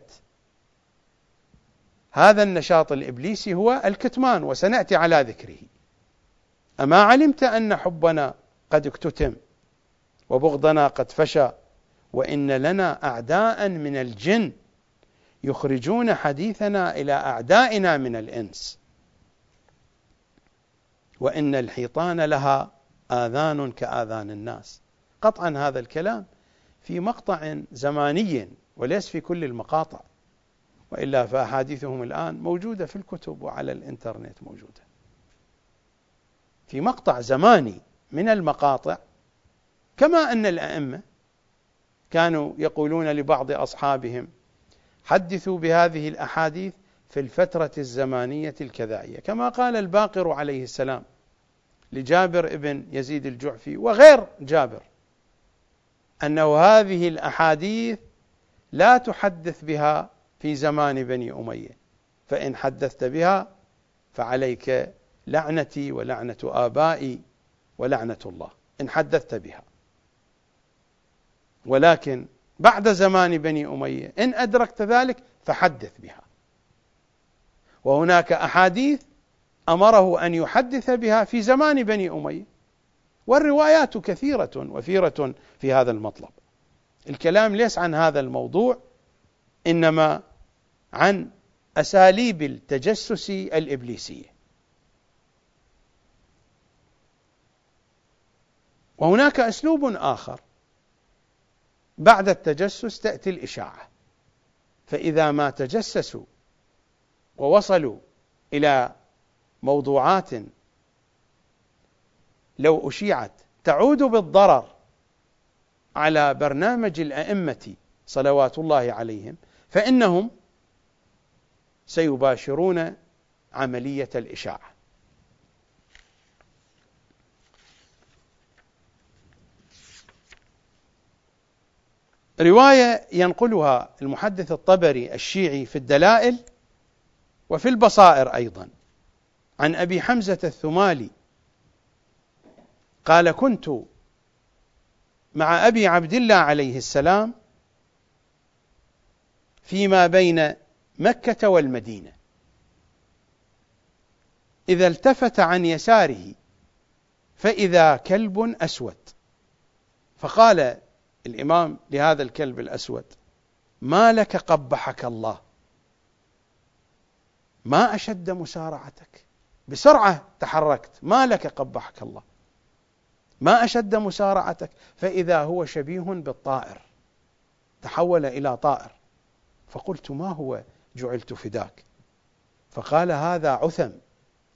هذا النشاط الإبليسي هو الكتمان وسنأتي على ذكره. أما علمت أن حبنا قد اكتتم وبغضنا قد فشى وإن لنا أعداء من الجن يخرجون حديثنا إلى أعدائنا من الإنس. وإن الحيطان لها آذان كآذان الناس. قطعا هذا الكلام في مقطع زماني وليس في كل المقاطع وإلا فأحاديثهم الآن موجودة في الكتب وعلى الإنترنت موجودة. في مقطع زماني من المقاطع كما أن الأئمة كانوا يقولون لبعض أصحابهم حدثوا بهذه الأحاديث في الفترة الزمانية الكذائية. كما قال الباقر عليه السلام لجابر ابن يزيد الجعفي وغير جابر أنه هذه الأحاديث لا تحدث بها في زمان بني أمية فإن حدثت بها فعليك لعنتي ولعنة آبائي ولعنة الله إن حدثت بها. ولكن بعد زمان بني أمية إن أدركت ذلك فحدث بها. وهناك أحاديث أمره أن يحدث بها في زمان بني أمية والروايات كثيرة وفيرة في هذا المطلب. الكلام ليس عن هذا الموضوع إنما عن أساليب التجسس الإبليسية. وهناك أسلوب آخر. بعد التجسس تأتي الإشاعة. فإذا ما تجسسوا ووصلوا إلى موضوعات لو أشيعت تعود بالضرر على برنامج الأئمة صلوات الله عليهم فإنهم سيباشرون عملية الإشاعة. رواية ينقلها المحدث الطبري الشيعي في الدلائل وفي البصائر أيضا. عن أبي حمزة الثمالي. قال كنت مع أبي عبد الله عليه السلام فيما بين مكة والمدينة. إذا التفت عن يساره فإذا كلب أسود. فقال الإمام لهذا الكلب الأسود ما لك قبحك الله؟ ما أشد مسارعتك؟ بسرعة تحركت. ما لك قبحك الله. ما أشد مسارعتك. فإذا هو شبيه بالطائر. تحول إلى طائر. فقلت ما هو؟ جعلت فداك. فقال هذا عثم.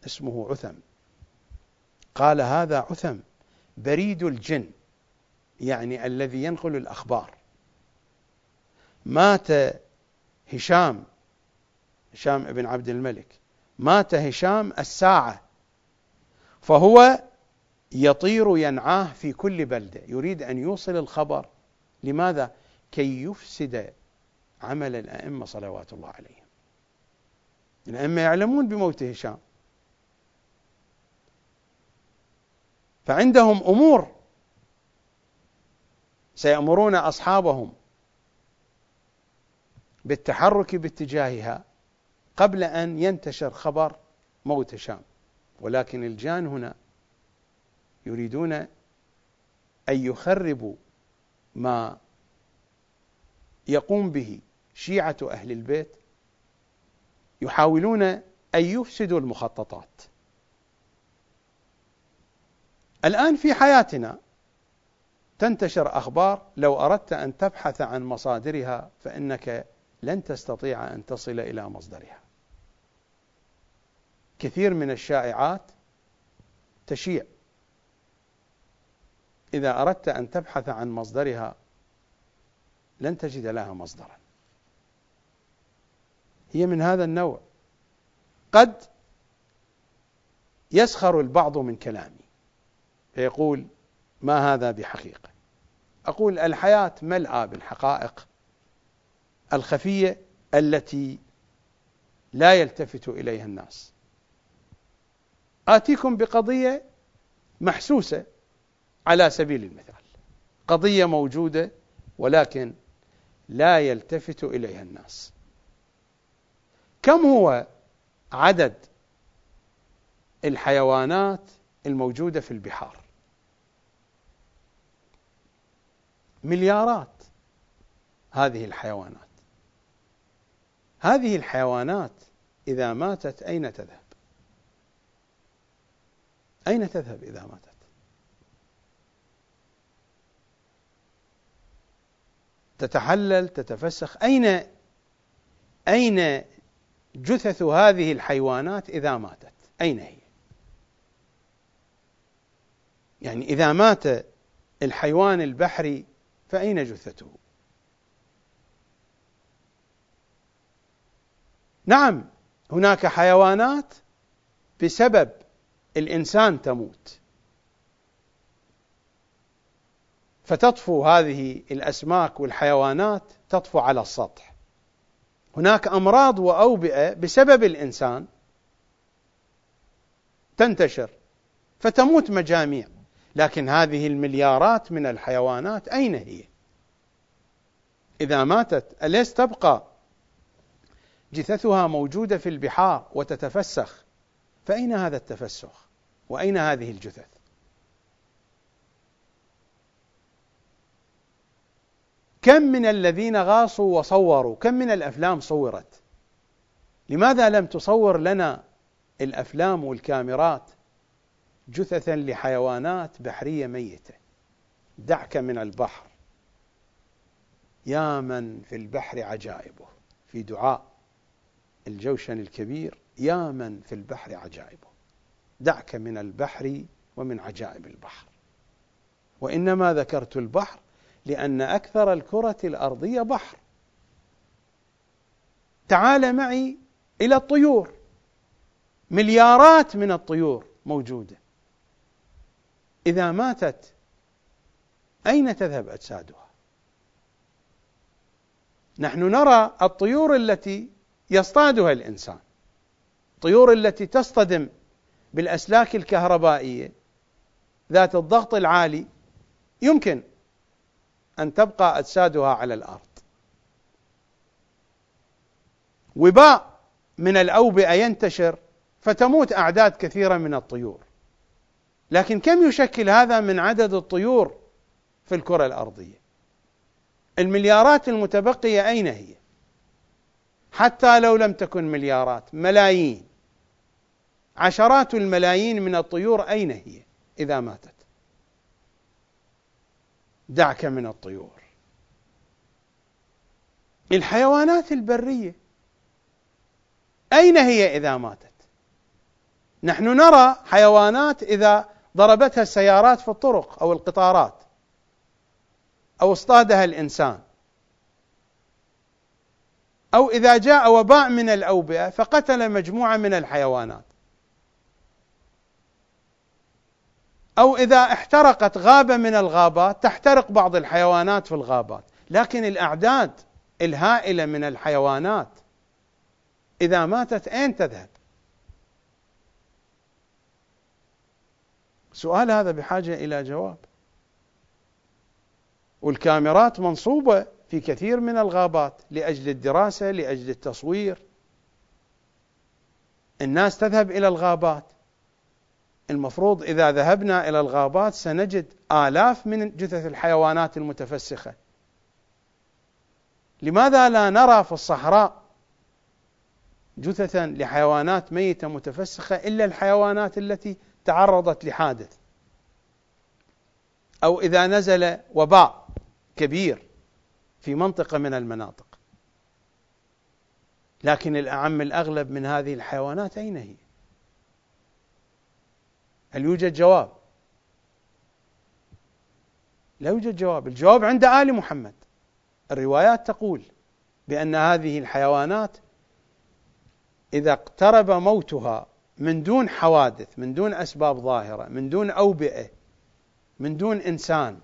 اسمه عثم. قال هذا عثم. بريد الجن. يعني الذي ينقل الأخبار. مات هشام. هشام بن عبد الملك. مات هشام الساعة. فهو يطير ينعاه في كل بلدة. يريد أن يوصل الخبر. لماذا؟ كي يفسد عمل الأئمة صلوات الله عليهم. الأئمة يعلمون بموت هشام. فعندهم أمور سيأمرون أصحابهم بالتحرك باتجاهها. قبل أن ينتشر خبر موت هشام. ولكن الجان هنا يريدون أن يخربوا ما يقوم به شيعة أهل البيت يحاولون أن يفسدوا المخططات. الآن في حياتنا تنتشر أخبار لو أردت أن تبحث عن مصادرها فإنك لن تستطيع أن تصل إلى مصدرها. كثير من الشائعات تشيع. إذا أردت أن تبحث عن مصدرها لن تجد لها مصدرا. هي من هذا النوع. قد يسخر البعض من كلامي. فيقول ما هذا بحقيقة؟ أقول الحياة ملأى بالحقائق الخفية التي لا يلتفت إليها الناس. آتيكم بقضية محسوسة على سبيل المثال. قضية موجودة ولكن لا يلتفت إليها الناس. كم هو عدد الحيوانات الموجودة في البحار؟ مليارات هذه الحيوانات. هذه الحيوانات إذا ماتت أين تذهب؟ أين تذهب إذا ماتت؟ تتحلل تتفسخ. أين أين جثث هذه الحيوانات إذا ماتت؟ أين هي؟ يعني إذا مات الحيوان البحري فأين جثته نعم هناك حيوانات بسبب الإنسان تموت. فتطفو هذه الأسماك والحيوانات تطفو على السطح. هناك أمراض وأوبئة بسبب الإنسان تنتشر فتموت مجاميع. لكن هذه المليارات من الحيوانات أين هي؟ إذا ماتت أليس تبقى؟ جثثها موجودة في البحار وتتفسخ. فأين هذا التفسخ؟ وأين هذه الجثث؟ كم من الذين غاصوا وصوروا كم من الأفلام صورت لماذا لم تصور لنا الأفلام والكاميرات جثثا لحيوانات بحرية ميتة دعك من البحر يا من في البحر عجائبه في دعاء الجوشن الكبير يا من في البحر عجائبه. دعك من البحر ومن عجائب البحر. وإنما ذكرت البحر لأن أكثر الكرة الأرضية بحر. تعال معي إلى الطيور. مليارات من الطيور موجودة. إذا ماتت أين تذهب أجسادها؟ نحن نرى الطيور التي يصطادها الإنسان. الطيور التي تصطدم بالأسلاك الكهربائية ذات الضغط العالي يمكن أن تبقى أجسادها على الأرض. وباء من الأوبئة ينتشر فتموت أعداد كثيرة من الطيور. لكن كم يشكل هذا من عدد الطيور في الكرة الأرضية؟ المليارات المتبقية أين هي؟ حتى لو لم تكن مليارات ملايين. عشرات الملايين من الطيور أين هي إذا ماتت؟ دعك من الطيور. الحيوانات البرية أين هي إذا ماتت؟ نحن نرى حيوانات إذا ضربتها السيارات في الطرق أو القطارات أو اصطادها الإنسان. أو إذا جاء وباء من الأوبئة فقتل مجموعة من الحيوانات. أو إذا احترقت غابة من الغابات تحترق بعض الحيوانات في الغابات. لكن الأعداد الهائلة من الحيوانات إذا ماتت أين تذهب؟ سؤال هذا بحاجة إلى جواب. والكاميرات منصوبة في كثير من الغابات لأجل الدراسة لأجل التصوير. الناس تذهب إلى الغابات. المفروض إذا ذهبنا إلى الغابات سنجد آلاف من جثث الحيوانات المتفسخة. لماذا لا نرى في الصحراء جثثا لحيوانات ميتة متفسخة إلا الحيوانات التي تعرضت لحادث؟ أو إذا نزل وباء كبير في منطقة من المناطق. لكن الأعم الأغلب من هذه الحيوانات أين هي؟ هل يوجد جواب؟ لا يوجد جواب. الجواب عند آل محمد. الروايات تقول بأن هذه الحيوانات إذا اقترب موتها من دون حوادث من دون أسباب ظاهرة من دون أوبئة من دون إنسان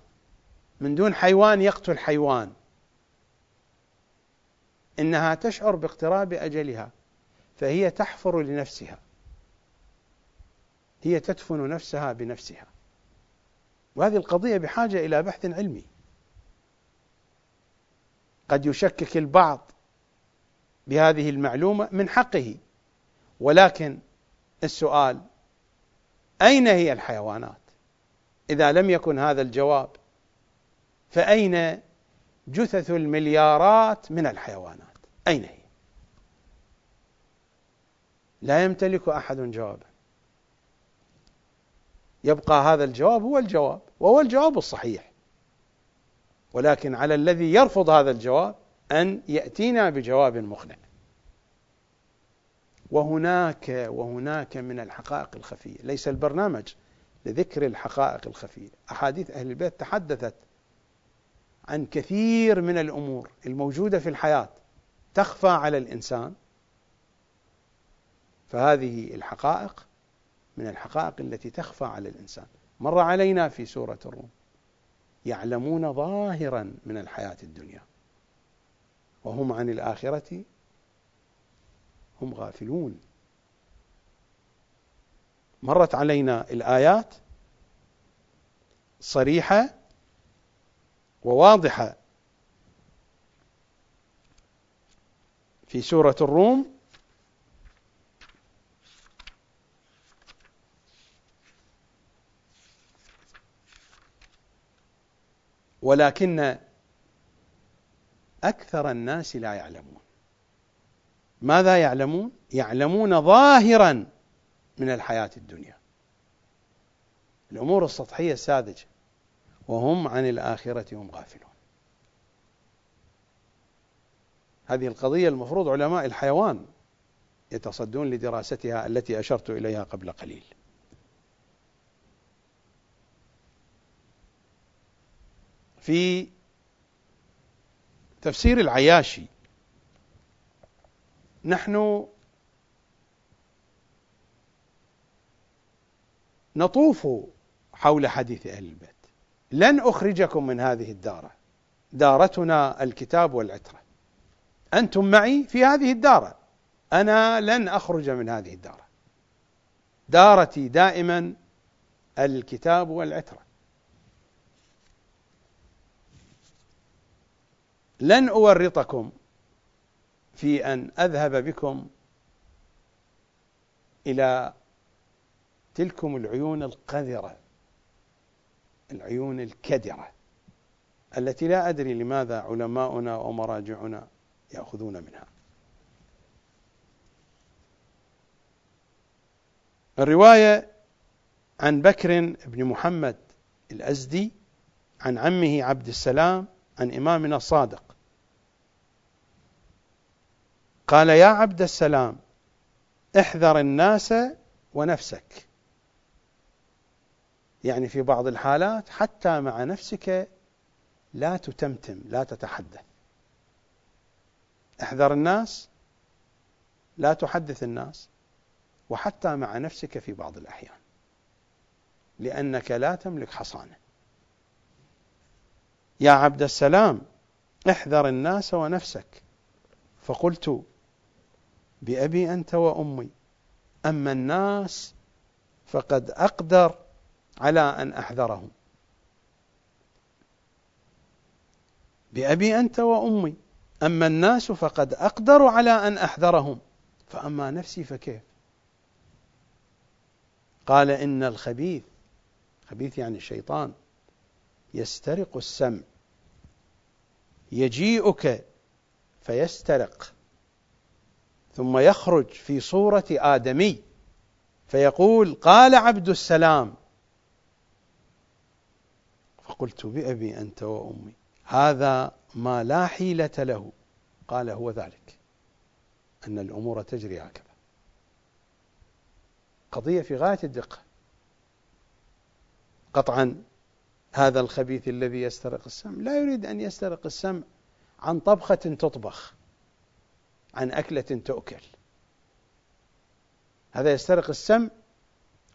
من دون حيوان يقتل حيوان إنها تشعر باقتراب أجلها فهي تحفر لنفسها. هي تدفن نفسها بنفسها. وهذه القضية بحاجة إلى بحث علمي. قد يشكك البعض بهذه المعلومة من حقه. ولكن السؤال أين هي الحيوانات؟ إذا لم يكن هذا الجواب فأين جثث المليارات من الحيوانات؟ أين هي؟ لا يمتلك أحد جوابا. يبقى هذا الجواب هو الجواب وهو الجواب الصحيح. ولكن على الذي يرفض هذا الجواب أن يأتينا بجواب مقنع. وهناك وهناك من الحقائق الخفية ليس البرنامج لذكر الحقائق الخفية. أحاديث أهل البيت تحدثت عن كثير من الأمور الموجودة في الحياة تخفى على الإنسان. فهذه الحقائق من الحقائق التي تخفى على الإنسان. مر علينا في سورة الروم. يعلمون ظاهرا من الحياة الدنيا. وهم عن الآخرة هم غافلون. مرت علينا الآيات صريحة وواضحة. في سورة الروم ولكن أكثر الناس لا يعلمون. ماذا يعلمون؟ يعلمون ظاهرا من الحياة الدنيا. الأمور السطحية الساذجة وهم عن الآخرة هم غافلون. هذه القضية المفروض علماء الحيوان يتصدون لدراستها التي أشرت إليها قبل قليل. في تفسير العياشي. نحن نطوف حول حديث أهل البيت. لن أخرجكم من هذه الدارة. دارتنا الكتاب والعترة. أنتم معي في هذه الدارة. أنا لن أخرج من هذه الدار دارتي دائما الكتاب والعترة. لن أورطكم في أن أذهب بكم إلى تلكم العيون القذرة العيون الكدرة التي لا أدري لماذا علماؤنا ومراجعنا يأخذون منها. الرواية عن بكر بن محمد الأزدي عن عمه عبد السلام عن إمامنا الصادق. قال يا عبد السلام احذر الناس ونفسك. يعني في بعض الحالات حتى مع نفسك لا تتمتم لا تتحدث. احذر الناس لا تحدث الناس وحتى مع نفسك في بعض الأحيان لأنك لا تملك حصانة. يا عبد السلام احذر الناس ونفسك. فقلت بأبي أنت وأمي. أما الناس فقد أقدر على أن أحذرهم. بأبي أنت وأمي. أما الناس فقد أقدر على أن أحذرهم. فأما نفسي فكيف؟ قال إن الخبيث خبيث يعني الشيطان يسترق السمع. يجيئك فيسترق. ثم يخرج في صورة آدمي فيقول قال عبد السلام. فقلت بأبي أنت وأمي هذا ما لا حيلة له. قال هو ذلك أن الأمور تجري هكذا. قضية في غاية الدقة. قطعا هذا الخبيث الذي يسترق السمع لا يريد أن يسترق السمع عن طبخة تطبخ. عن أكلة تؤكل. هذا يسترق السمع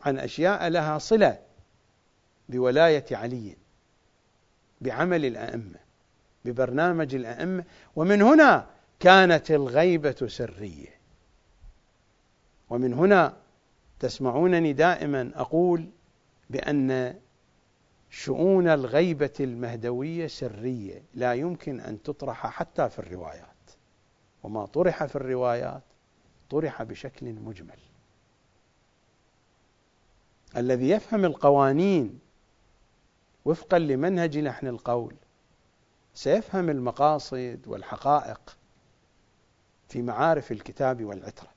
عن أشياء لها صلة بولاية علي بعمل الأئمة ببرنامج الأئمة. ومن هنا كانت الغيبة سرية. ومن هنا تسمعونني دائما أقول بأن شؤون الغيبة المهدوية سرية لا يمكن أن تطرح حتى في الروايات. وما طرح في الروايات طرح بشكل مجمل. الذي يفهم القوانين وفقا لمنهج لحن القول سيفهم المقاصد والحقائق في معارف الكتاب والعترة.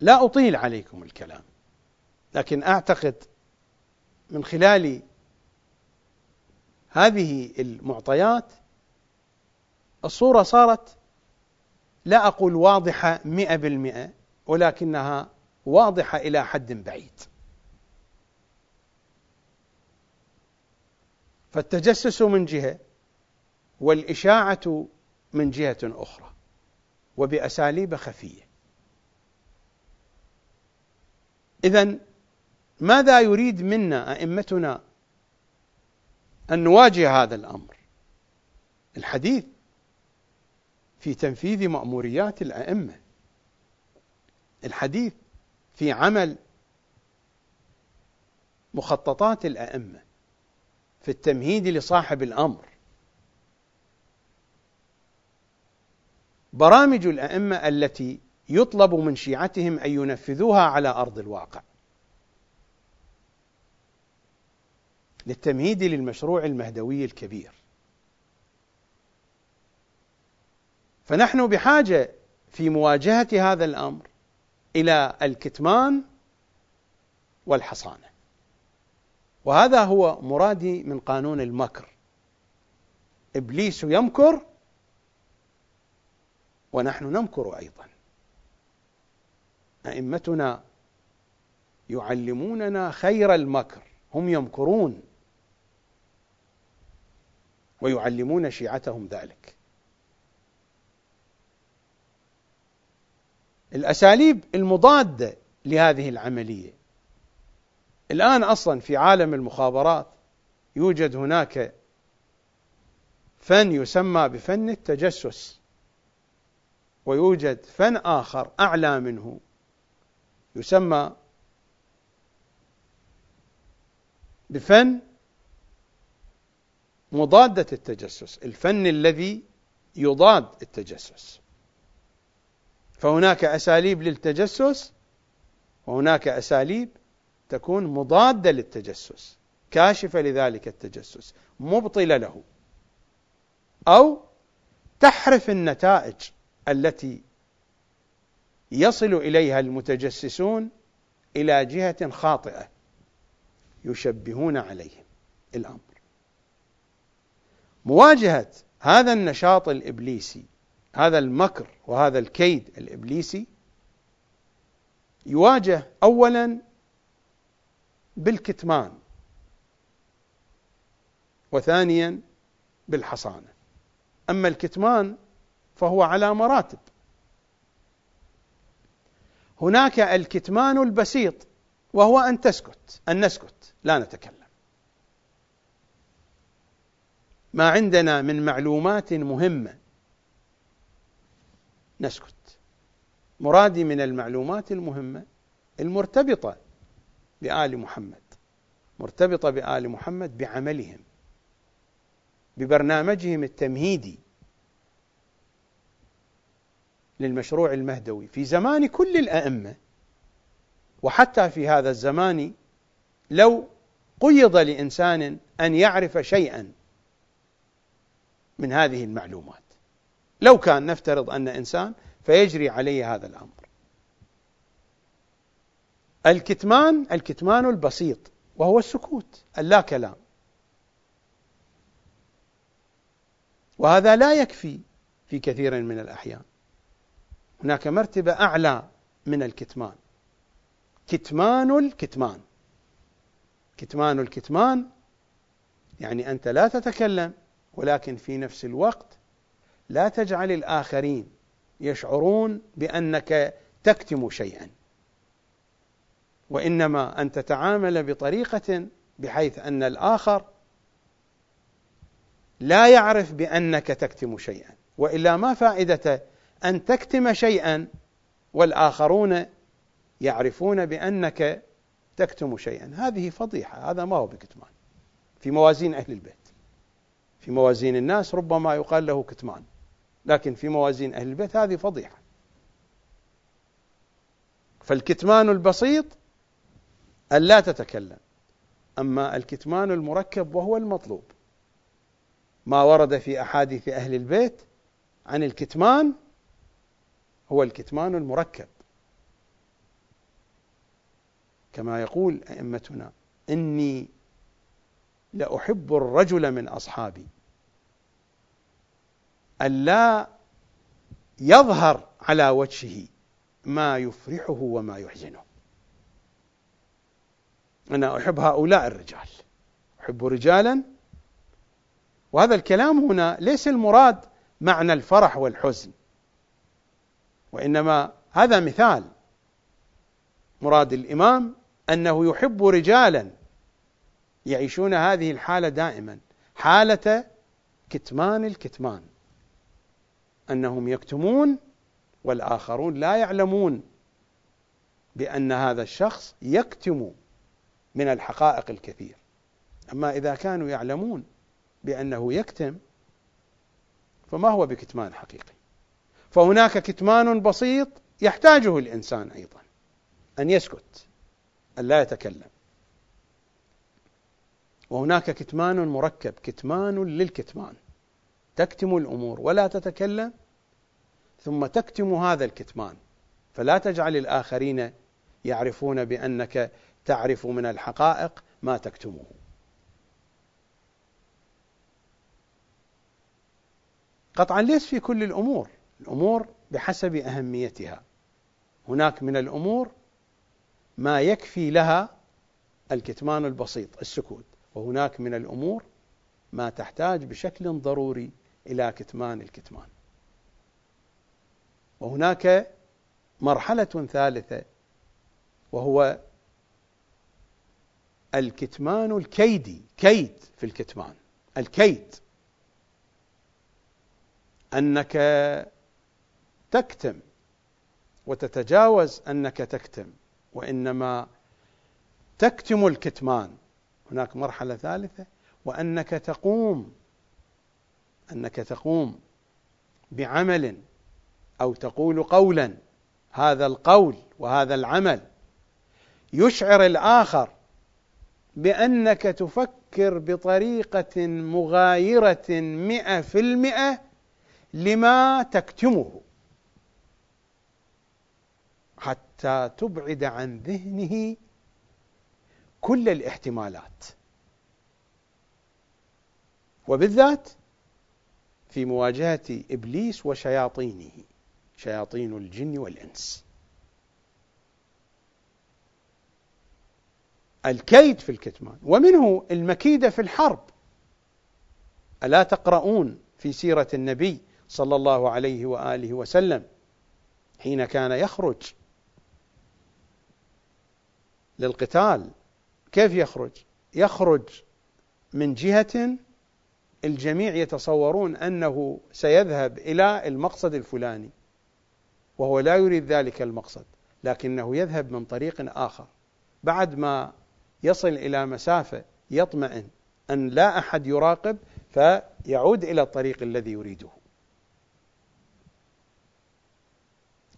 لا أطيل عليكم الكلام لكن أعتقد من خلال هذه المعطيات الصورة صارت لا أقول واضحة مئة بالمئة ولكنها واضحة إلى حد بعيد. فالتجسس من جهة والإشاعة من جهة أخرى وبأساليب خفية. إذا ماذا يريد منا أئمتنا أن نواجه هذا الأمر. الحديث في تنفيذ مأموريات الأئمة. الحديث في عمل مخططات الأئمة. في التمهيد لصاحب الأمر. برامج الأئمة التي يطلب من شيعتهم أن ينفذوها على أرض الواقع. للتمهيد للمشروع المهدوي الكبير. فنحن بحاجة في مواجهة هذا الأمر إلى الكتمان والحصانة. وهذا هو مرادي من قانون المكر. إبليس يمكر ونحن نمكر أيضا. أئمتنا يعلموننا خير المكر. هم يمكرون. ويعلمون شيعتهم ذلك. الأساليب المضادة لهذه العملية. الآن أصلا في عالم المخابرات يوجد هناك فن يسمى بفن التجسس ويوجد فن آخر أعلى منه يسمى بفن مضادة التجسس الفن الذي يضاد التجسس. فهناك أساليب للتجسس وهناك أساليب تكون مضادة للتجسس كاشفة لذلك التجسس مبطلة له. أو تحرف النتائج التي يصل إليها المتجسسون إلى جهة خاطئة يشبهون عليهم. الأمر مواجهة هذا النشاط الإبليسي هذا المكر وهذا الكيد الإبليسي يواجه اولا بالكتمان وثانيا بالحصانة. أما الكتمان فهو على مراتب. هناك الكتمان البسيط وهو أن تسكت أن نسكت لا نتكلم. ما عندنا من معلومات مهمة. نسكت. مرادي من المعلومات المهمة المرتبطة بآل محمد. مرتبطة بآل محمد بعملهم. ببرنامجهم التمهيدي للمشروع المهدوي. في زمان كل الأئمة وحتى في هذا الزمان لو قيض لإنسان أن يعرف شيئا من هذه المعلومات. لو كان نفترض أن إنسان فيجري عليه هذا الأمر. الكتمان الكتمان البسيط وهو السكوت اللا كلام وهذا لا يكفي في كثير من الأحيان. هناك مرتبة أعلى من الكتمان. كتمان الكتمان. كتمان الكتمان يعني أنت لا تتكلم. ولكن في نفس الوقت لا تجعل الآخرين يشعرون بأنك تكتم شيئا. وإنما أن تتعامل بطريقة بحيث أن الآخر لا يعرف بأنك تكتم شيئا. وإلا ما فائدة أن تكتم شيئا والآخرون يعرفون بأنك تكتم شيئا. هذه فضيحة هذا ما هو بكتمان. في موازين أهل البيت. في موازين الناس ربما يقال له كتمان. لكن في موازين أهل البيت هذه فضيحة. فالكتمان البسيط أن لا تتكلم. أما الكتمان المركب وهو المطلوب. ما ورد في أحاديث أهل البيت عن الكتمان هو الكتمان المركب. كما يقول أئمتنا إني لأحب الرجل من أصحابي. ألا يظهر على وجهه ما يفرحه وما يحزنه. أنا أحب هؤلاء الرجال. أحب رجالا. وهذا الكلام هنا ليس المراد معنى الفرح والحزن وإنما هذا مثال. مراد الإمام أنه يحب رجالا. يعيشون هذه الحالة دائما. حالة كتمان الكتمان. أنهم يكتمون والآخرون لا يعلمون بأن هذا الشخص يكتم من الحقائق الكثير. أما إذا كانوا يعلمون بأنه يكتم فما هو بكتمان حقيقي؟ فهناك كتمان بسيط يحتاجه الإنسان أيضا أن يسكت أن لا يتكلم. وهناك كتمان مركب كتمان للكتمان. تكتم الأمور ولا تتكلم ثم تكتم هذا الكتمان. فلا تجعل الآخرين يعرفون بأنك تعرف من الحقائق ما تكتمه. قطعا ليس في كل الأمور الأمور بحسب أهميتها. هناك من الأمور ما يكفي لها الكتمان البسيط السكوت. وهناك من الأمور ما تحتاج بشكل ضروري إلى كتمان الكتمان. وهناك مرحلة ثالثة وهو الكتمان الكيدي كيد في الكتمان الكيد. أنك تكتم وتتجاوز أنك تكتم وإنما تكتم الكتمان. هناك مرحلة ثالثة وأنك تقوم أنك تقوم بعمل أو تقول قولا. هذا القول وهذا العمل يشعر الآخر بأنك تفكر بطريقة مغايرة مئة في المئة لما تكتمه. حتى تبعد عن ذهنه كل الاحتمالات. وبالذات في مواجهة إبليس وشياطينه شياطين الجن والإنس. الكيد في الكتمان ومنه المكيده في الحرب. ألا تقرؤون في سيرة النبي صلى الله عليه وآله وسلم حين كان يخرج للقتال؟ كيف يخرج؟ يخرج من جهة الجميع يتصورون أنه سيذهب إلى المقصد الفلاني وهو لا يريد ذلك المقصد لكنه يذهب من طريق آخر بعد ما يصل إلى مسافة يطمئن أن لا أحد يراقب فيعود إلى الطريق الذي يريده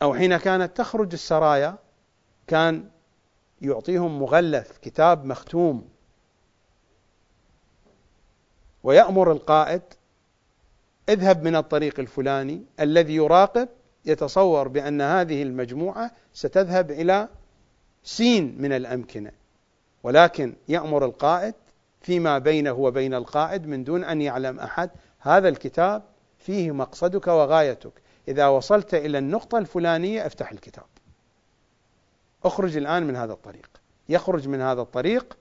أو حين كانت تخرج السرايا كان يعطيهم مغلف كتاب مختوم. ويأمر القائد اذهب من الطريق الفلاني الذي يراقب يتصور بأن هذه المجموعة ستذهب إلى سين من الأمكنة. ولكن يأمر القائد فيما بينه وبين القائد من دون أن يعلم أحد هذا الكتاب فيه مقصدك وغايتك. إذا وصلت إلى النقطة الفلانية افتح الكتاب. اخرج الآن من هذا الطريق. يخرج من هذا الطريق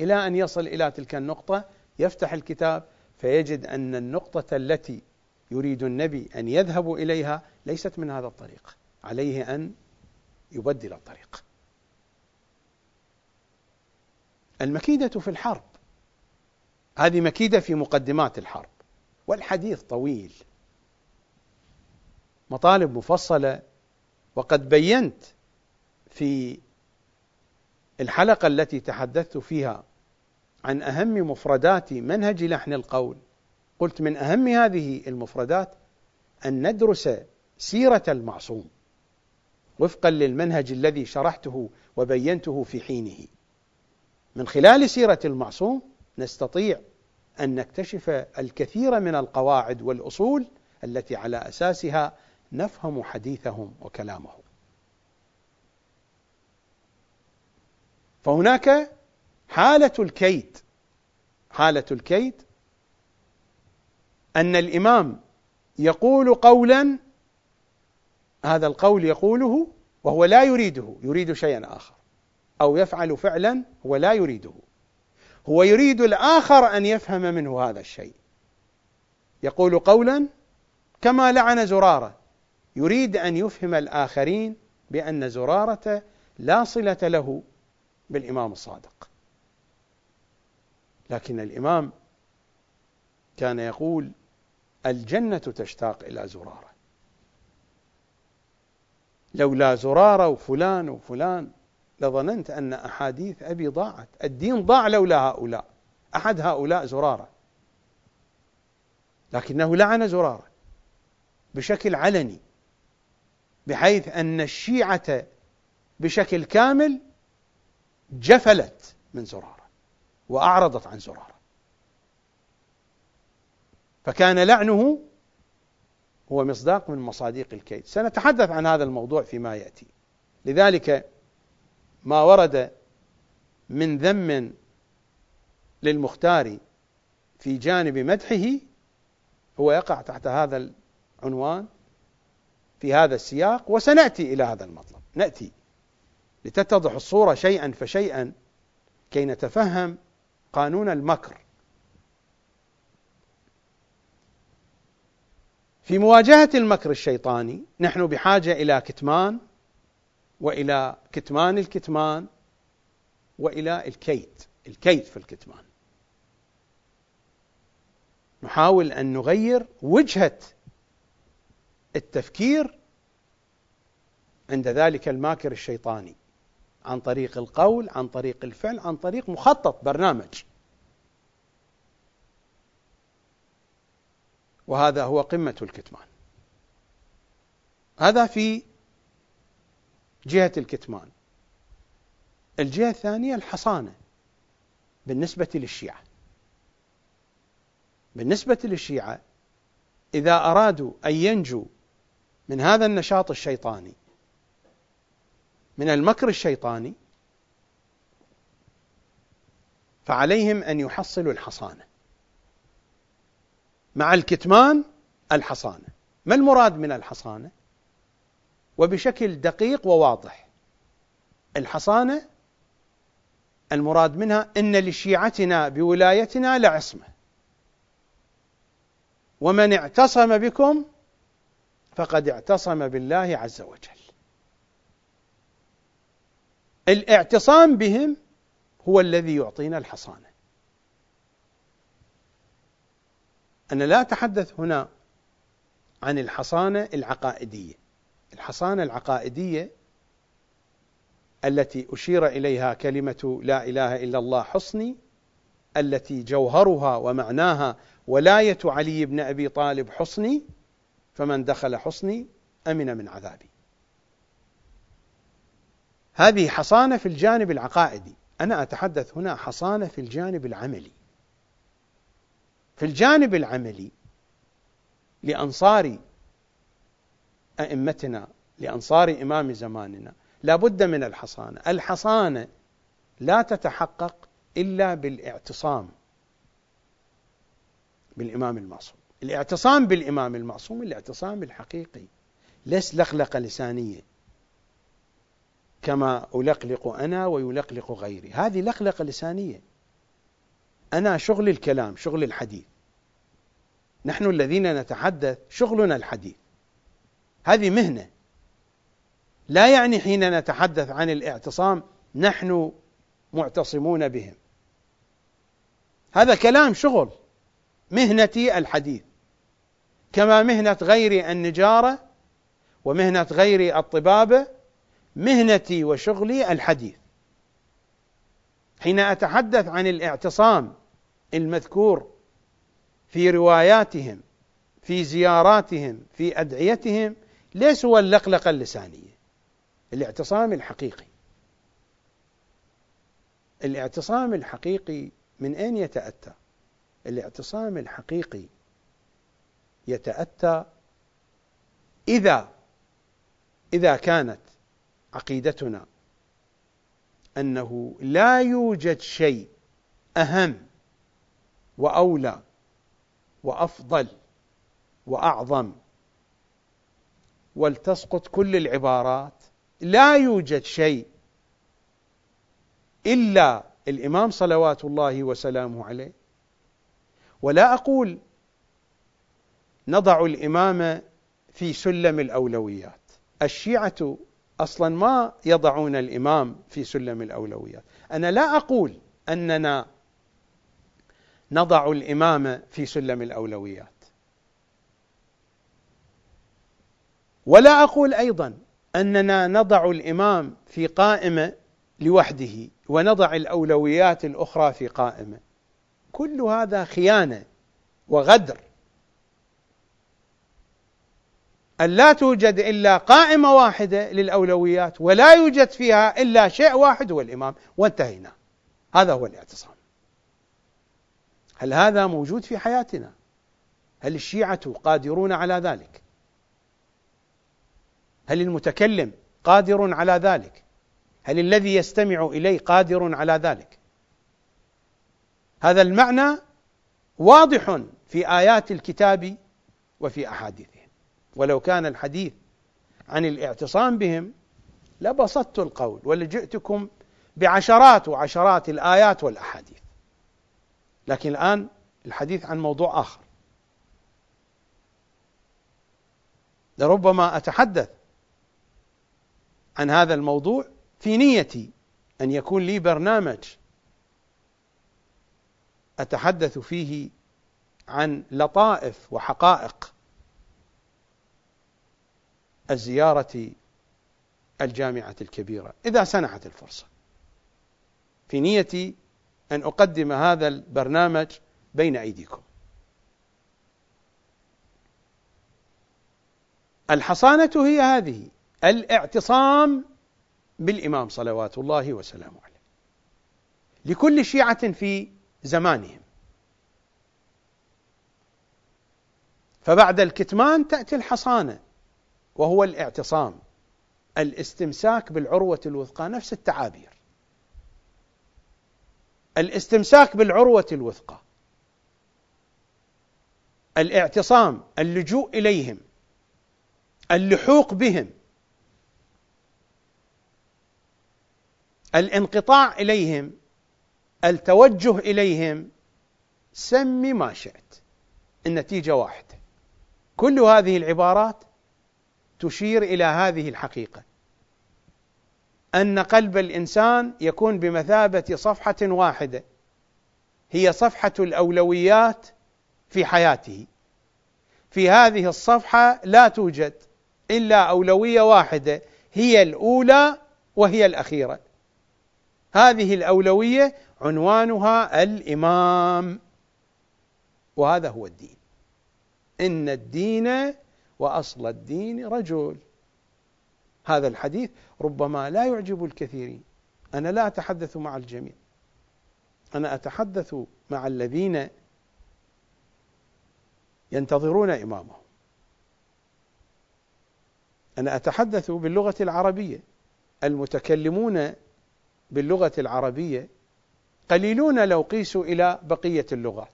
إلى أن يصل إلى تلك النقطة يفتح الكتاب فيجد أن النقطة التي يريد النبي أن يذهب إليها ليست من هذا الطريق عليه أن يبدل الطريق. المكيدة في الحرب. هذه مكيدة في مقدمات الحرب والحديث طويل. مطالب مفصلة وقد بينت في الحلقة التي تحدثت فيها عن أهم مفردات منهج لحن القول قلت من أهم هذه المفردات أن ندرس سيرة المعصوم وفقا للمنهج الذي شرحته وبينته في حينه. من خلال سيرة المعصوم نستطيع أن نكتشف الكثير من القواعد والأصول التي على أساسها نفهم حديثهم وكلامهم. فهناك حالة الكيد حالة الكيد أن الإمام يقول قولا هذا القول يقوله وهو لا يريده يريد شيئا آخر أو يفعل فعلا هو لا يريده. هو يريد الآخر أن يفهم منه هذا الشيء. يقول قولا كما لعن زرارة يريد أن يفهم الآخرين بأن زرارة لا صلة له بالإمام الصادق. لكن الإمام كان يقول الجنة تشتاق إلى زرارة. لولا زرارة وفلان وفلان لظننت أن أحاديث أبي ضاعت. الدين ضاع لولا هؤلاء. أحد هؤلاء زرارة. لكنه لعن زرارة بشكل علني بحيث أن الشيعة بشكل كامل جفلت من زرارة وأعرضت عن زرارة. فكان لعنه هو مصداق من مصاديق الكيد. سنتحدث عن هذا الموضوع فيما يأتي. لذلك ما ورد من ذم للمختار في جانب مدحه هو يقع تحت هذا العنوان في هذا السياق وسنأتي إلى هذا المطلب. نأتي. لتتضح الصورة شيئا فشيئا كي نتفهم قانون المكر. في مواجهة المكر الشيطاني نحن بحاجة إلى كتمان وإلى كتمان الكتمان وإلى الكيد الكيد في الكتمان. نحاول أن نغير وجهة التفكير عند ذلك الماكر الشيطاني. عن طريق القول عن طريق الفعل عن طريق مخطط برنامج. وهذا هو قمة الكتمان. هذا في جهة الكتمان. الجهة الثانية الحصانة بالنسبة للشيعة. بالنسبة للشيعة إذا أرادوا أن ينجوا من هذا النشاط الشيطاني من المكر الشيطاني فعليهم أن يحصلوا الحصانة. مع الكتمان الحصانة. ما المراد من الحصانة؟ وبشكل دقيق وواضح الحصانة المراد منها إن لشيعتنا بولايتنا لعصمه ومن اعتصم بكم فقد اعتصم بالله عز وجل. الاعتصام بهم هو الذي يعطينا الحصانة. أنا لا أتحدث هنا عن الحصانة العقائدية. الحصانة العقائدية التي أشير إليها كلمة لا إله إلا الله حصني التي جوهرها ومعناها ولاية علي بن أبي طالب حصني فمن دخل حصني أمن من عذابي. هذه حصانة في الجانب العقائدي. أنا أتحدث هنا حصانة في الجانب العملي. في الجانب العملي لأنصار أئمتنا لأنصار إمام زماننا لا بد من الحصانة. الحصانة لا تتحقق إلا بالإعتصام بالإمام المعصوم. الإعتصام بالإمام المعصوم الإعتصام الحقيقي. ليس لقلقه لسانية. كما ألقلق أنا ويلقلق غيري. هذه لقلقة لسانية. أنا شغل الكلام شغل الحديث. نحن الذين نتحدث شغلنا الحديث. هذه مهنة. لا يعني حين نتحدث عن الاعتصام نحن معتصمون بهم. هذا كلام شغل. مهنتي الحديث. كما مهنة غيري النجارة ومهنة غيري الطبابة مهنتي وشغلي الحديث. حين أتحدث عن الاعتصام المذكور في رواياتهم في زياراتهم في أدعيتهم ليس هو اللقلقه اللسانيه الاعتصام الحقيقي. الاعتصام الحقيقي من أين يتأتى؟ الاعتصام الحقيقي يتأتى إذا إذا كانت عقيدتنا أنه لا يوجد شيء أهم وأولى وأفضل وأعظم. ولتسقط كل العبارات لا يوجد شيء إلا الإمام صلوات الله وسلامه عليه. ولا أقول نضع الإمام في سلم الأولويات. الشيعة أصلا ما يضعون الإمام في سلم الأولويات، أنا لا أقول أننا نضع الإمام في سلم الأولويات. ولا أقول أيضا أننا نضع الإمام في قائمة لوحده ونضع الأولويات الأخرى في قائمة. كل هذا خيانة وغدر أن لا توجد إلا قائمة واحدة للأولويات ولا يوجد فيها إلا شيء واحد هو الإمام وانتهينا. هذا هو الاعتصام. هل هذا موجود في حياتنا؟ هل الشيعة قادرون على ذلك؟ هل المتكلم قادر على ذلك؟ هل الذي يستمع إليه قادر على ذلك؟ هذا المعنى واضح في آيات الكتاب وفي أحاديثه. ولو كان الحديث عن الاعتصام بهم لبسطت القول ولجئتكم بعشرات وعشرات الآيات والأحاديث. لكن الآن الحديث عن موضوع آخر. لربما أتحدث عن هذا الموضوع في نيتي أن يكون لي برنامج أتحدث فيه عن لطائف وحقائق الزيارة الجامعة الكبيرة إذا سنحت الفرصة. في نيتي أن أقدم هذا البرنامج بين أيديكم. الحصانة هي هذه الاعتصام بالإمام صلوات الله وسلامه عليه. لكل شيعة في زمانهم. فبعد الكتمان تأتي الحصانة. وهو الاعتصام. الاستمساك بالعروة الوثقى نفس التعابير. الاستمساك بالعروة الوثقى. الاعتصام اللجوء إليهم. اللحوق بهم. الانقطاع إليهم. التوجه إليهم. سم ما شئت. النتيجة واحدة. كل هذه العبارات تشير إلى هذه الحقيقة. أن قلب الإنسان يكون بمثابة صفحة واحدة هي صفحة الأولويات في حياته. في هذه الصفحة لا توجد إلا أولوية واحدة هي الأولى وهي الأخيرة. هذه الأولوية عنوانها الإمام وهذا هو الدين. إن الدين وأصل الدين رجل. هذا الحديث ربما لا يعجب الكثيرين. أنا لا أتحدث مع الجميع. أنا أتحدث مع الذين ينتظرون إمامهم. أنا أتحدث باللغة العربية. المتكلمون باللغة العربية قليلون لو قيسوا إلى بقية اللغات.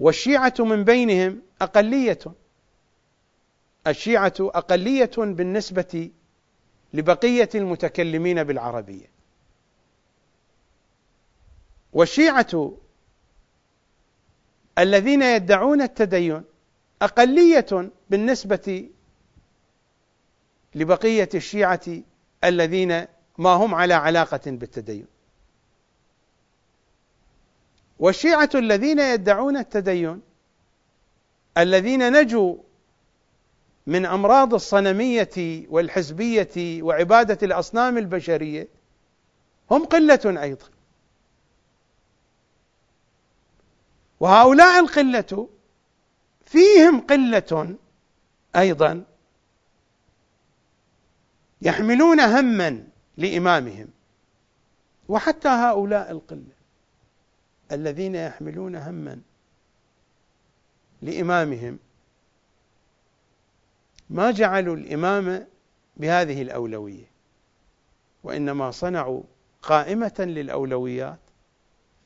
والشيعة من بينهم أقلية. الشيعة أقلية بالنسبة لبقية المتكلمين بالعربية. والشيعة الذين يدعون التدين أقلية بالنسبة لبقية الشيعة الذين ما هم على علاقة بالتدين. والشيعة الذين يدعون التدين الذين نجوا من أمراض الصنمية والحزبية وعبادة الأصنام البشرية هم قلة أيضا. وهؤلاء القلة فيهم قلة أيضا يحملون هما لإمامهم. وحتى هؤلاء القلة الذين يحملون هما لإمامهم. ما جعلوا الإمامة بهذه الأولوية وإنما صنعوا قائمة للأولويات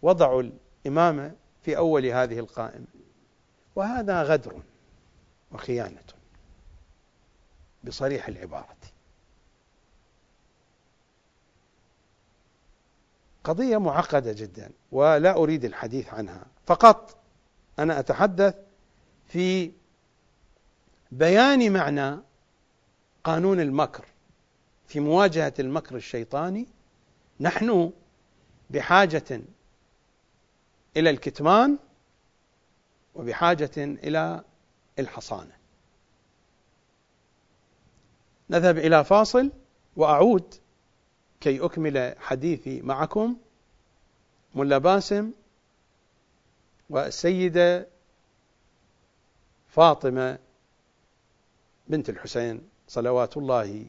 وضعوا الإمامة في أول هذه القائمة. وهذا غدر وخيانة بصريح العبارة. قضية معقدة جدا ولا أريد الحديث عنها. فقط أنا أتحدث في بيان معنى قانون المكر في مواجهة المكر الشيطاني نحن بحاجة إلى الكتمان وبحاجة إلى الحصانة. نذهب إلى فاصل وأعود كي أكمل حديثي معكم ملا باسم والسيدة فاطمة بنت الحسين صلوات الله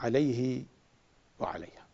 عليه وعليها.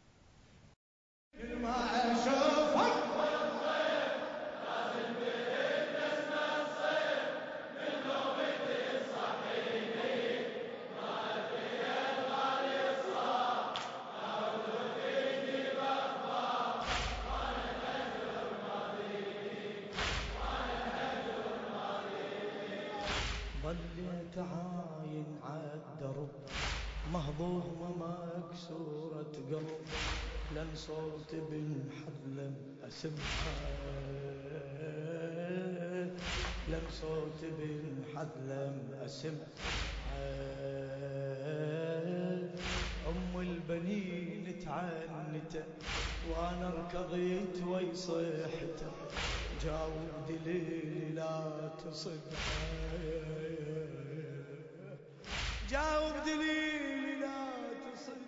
صوت بالحلم أسمعه لن صوت بالحلم أسمعه أم والبنين تعنته وأنا ركضيت وي صيحته جاوب دليلي لا تصد جاوب دليلي لا تصد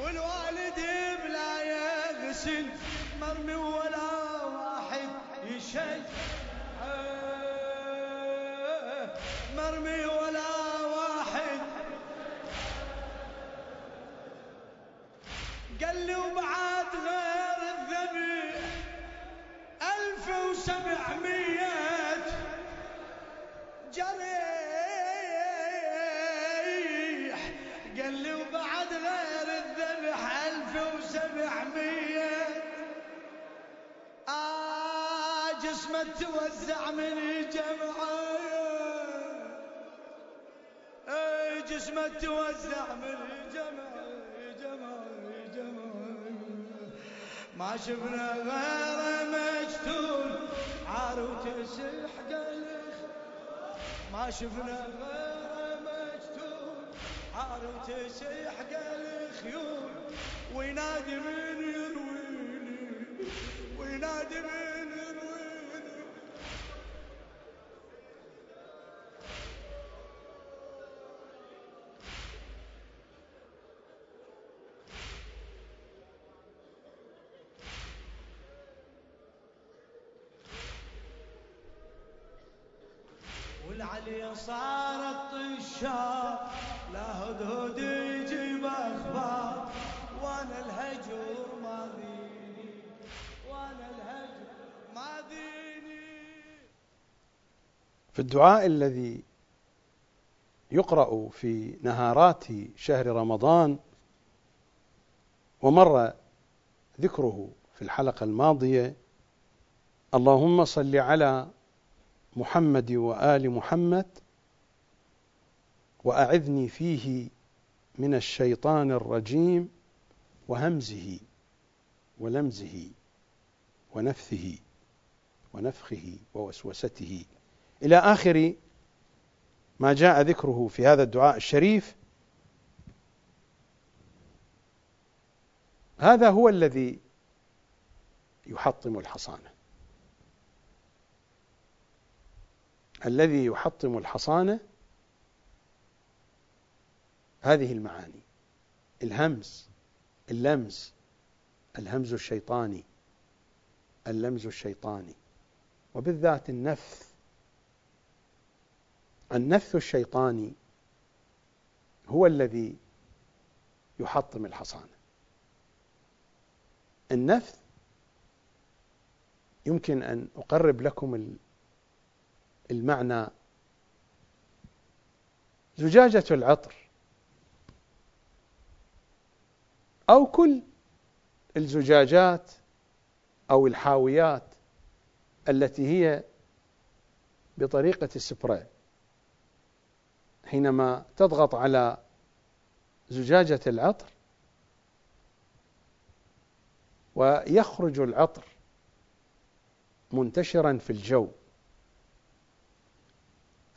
والوالد بلا يغسل مرمي ولا واحد يشج مرمي ولا واحد. قال لي وبعد غير الذبيح ألف وسبعمية. جريح توزع من الجمعة اي جسمه توزع من الجمعة جمعة جمعة. ما شفنا غيره مجتول عار وتسح قلخ. ما شفنا غيره مجتول عار وتسح الخيول وينادي من يرويني وينادي من والعلي صارت طشار لا هدهد يجيب أخبار. وأنا الهجر ما ذيني وأنا الهجر ما ذيني.
في الدعاء الذي يقرأ في نهارات شهر رمضان ومر ذكره في الحلقة الماضية اللهم صل على محمد وآل محمد وأعذني فيه من الشيطان الرجيم وهمزه ولمزه ونفثه ونفخه ووسوسته. إلى آخر ما جاء ذكره في هذا الدعاء الشريف هذا هو الذي يحطم الحصانة. الذي يحطم الحصانه هذه المعاني. الهمز اللمز الهمز الشيطاني اللمز الشيطاني. وبالذات النفث. النفث الشيطاني هو الذي يحطم الحصانه النفث يمكن أن أقرب لكم المعنى زجاجة العطر. أو كل الزجاجات أو الحاويات التي هي بطريقة السبراي حينما تضغط على زجاجة العطر ويخرج العطر منتشرا في الجو.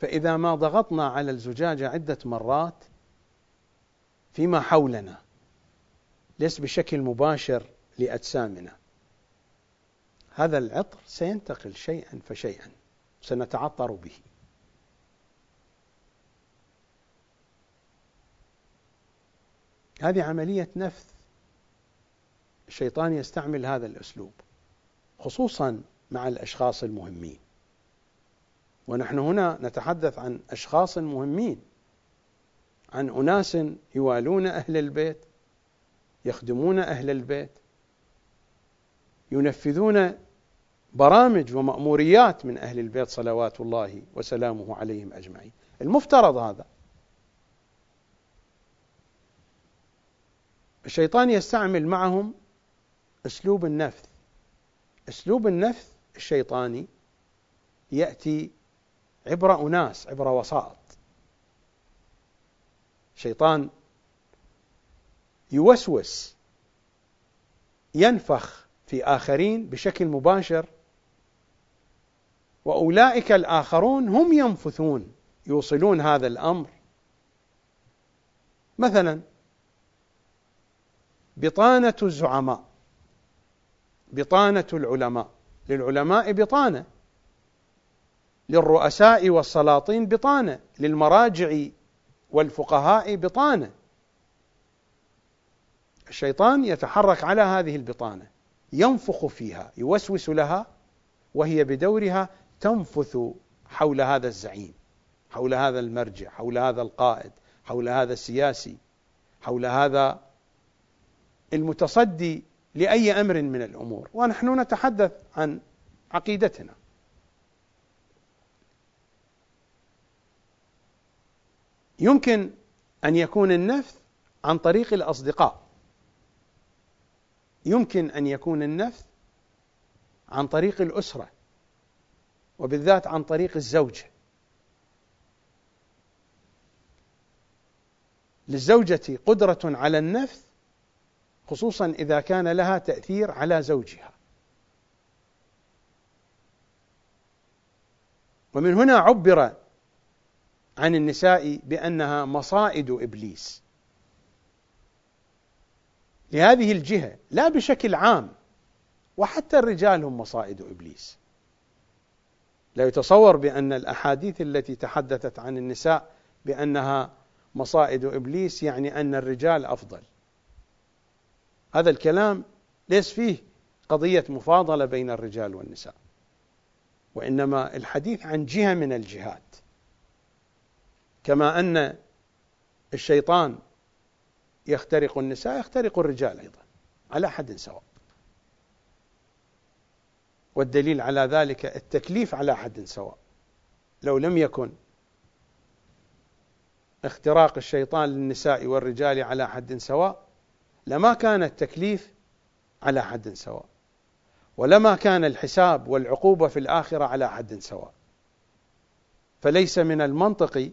فإذا ما ضغطنا على الزجاجة عدة مرات فيما حولنا ليس بشكل مباشر لأجسامنا. هذا العطر سينتقل شيئا فشيئا سنتعطر به. هذه عملية نفث. الشيطان يستعمل هذا الأسلوب خصوصا مع الأشخاص المهمين. ونحن هنا نتحدث عن أشخاص مهمين عن أناس يوالون أهل البيت يخدمون أهل البيت ينفذون برامج ومأموريات من أهل البيت صلوات الله وسلامه عليهم أجمعين. المفترض هذا. الشيطان يستعمل معهم أسلوب النفث أسلوب النفث الشيطاني يأتي عبر أناس عبر وسائط شيطان يوسوس ينفخ في آخرين بشكل مباشر وأولئك الآخرون هم ينفثون يوصلون هذا الأمر. مثلا بطانة الزعماء بطانة العلماء. للعلماء بطانة. للرؤساء والسلاطين بطانة للمراجع والفقهاء بطانة. الشيطان يتحرك على هذه البطانة ينفخ فيها يوسوس لها وهي بدورها تنفث حول هذا الزعيم حول هذا المرجع حول هذا القائد حول هذا السياسي حول هذا المتصدي لأي أمر من الأمور. ونحن نتحدث عن عقيدتنا. يمكن أن يكون النفث عن طريق الأصدقاء. يمكن أن يكون النفث عن طريق الأسرة وبالذات عن طريق الزوجة. للزوجة قدرة على النفث خصوصا إذا كان لها تأثير على زوجها. ومن هنا عبر عن النساء بأنها مصائد إبليس. لهذه الجهة لا بشكل عام وحتى الرجال هم مصائد إبليس. لا يتصور بأن الأحاديث التي تحدثت عن النساء بأنها مصائد إبليس يعني أن الرجال أفضل. هذا الكلام ليس فيه قضية مفاضلة بين الرجال والنساء وإنما الحديث عن جهة من الجهات. كما أن الشيطان يخترق النساء يخترق الرجال أيضا على حد سواء. والدليل على ذلك التكليف على حد سواء. لو لم يكن اختراق الشيطان للنساء والرجال على حد سواء لما كان التكليف على حد سواء. ولما كان الحساب والعقوبة في الآخرة على حد سواء. فليس من المنطقي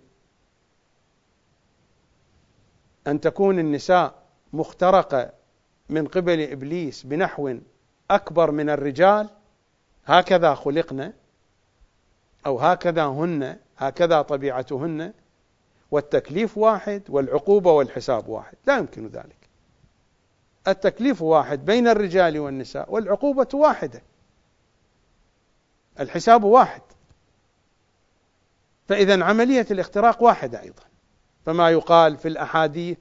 أن تكون النساء مخترقة من قبل إبليس بنحو أكبر من الرجال هكذا خلقنا أو هكذا هن هكذا طبيعتهن والتكليف واحد والعقوبة والحساب واحد. لا يمكن ذلك. التكليف واحد بين الرجال والنساء والعقوبة واحدة. الحساب واحد. فإذا عملية الاختراق واحدة أيضا. فما يقال في الأحاديث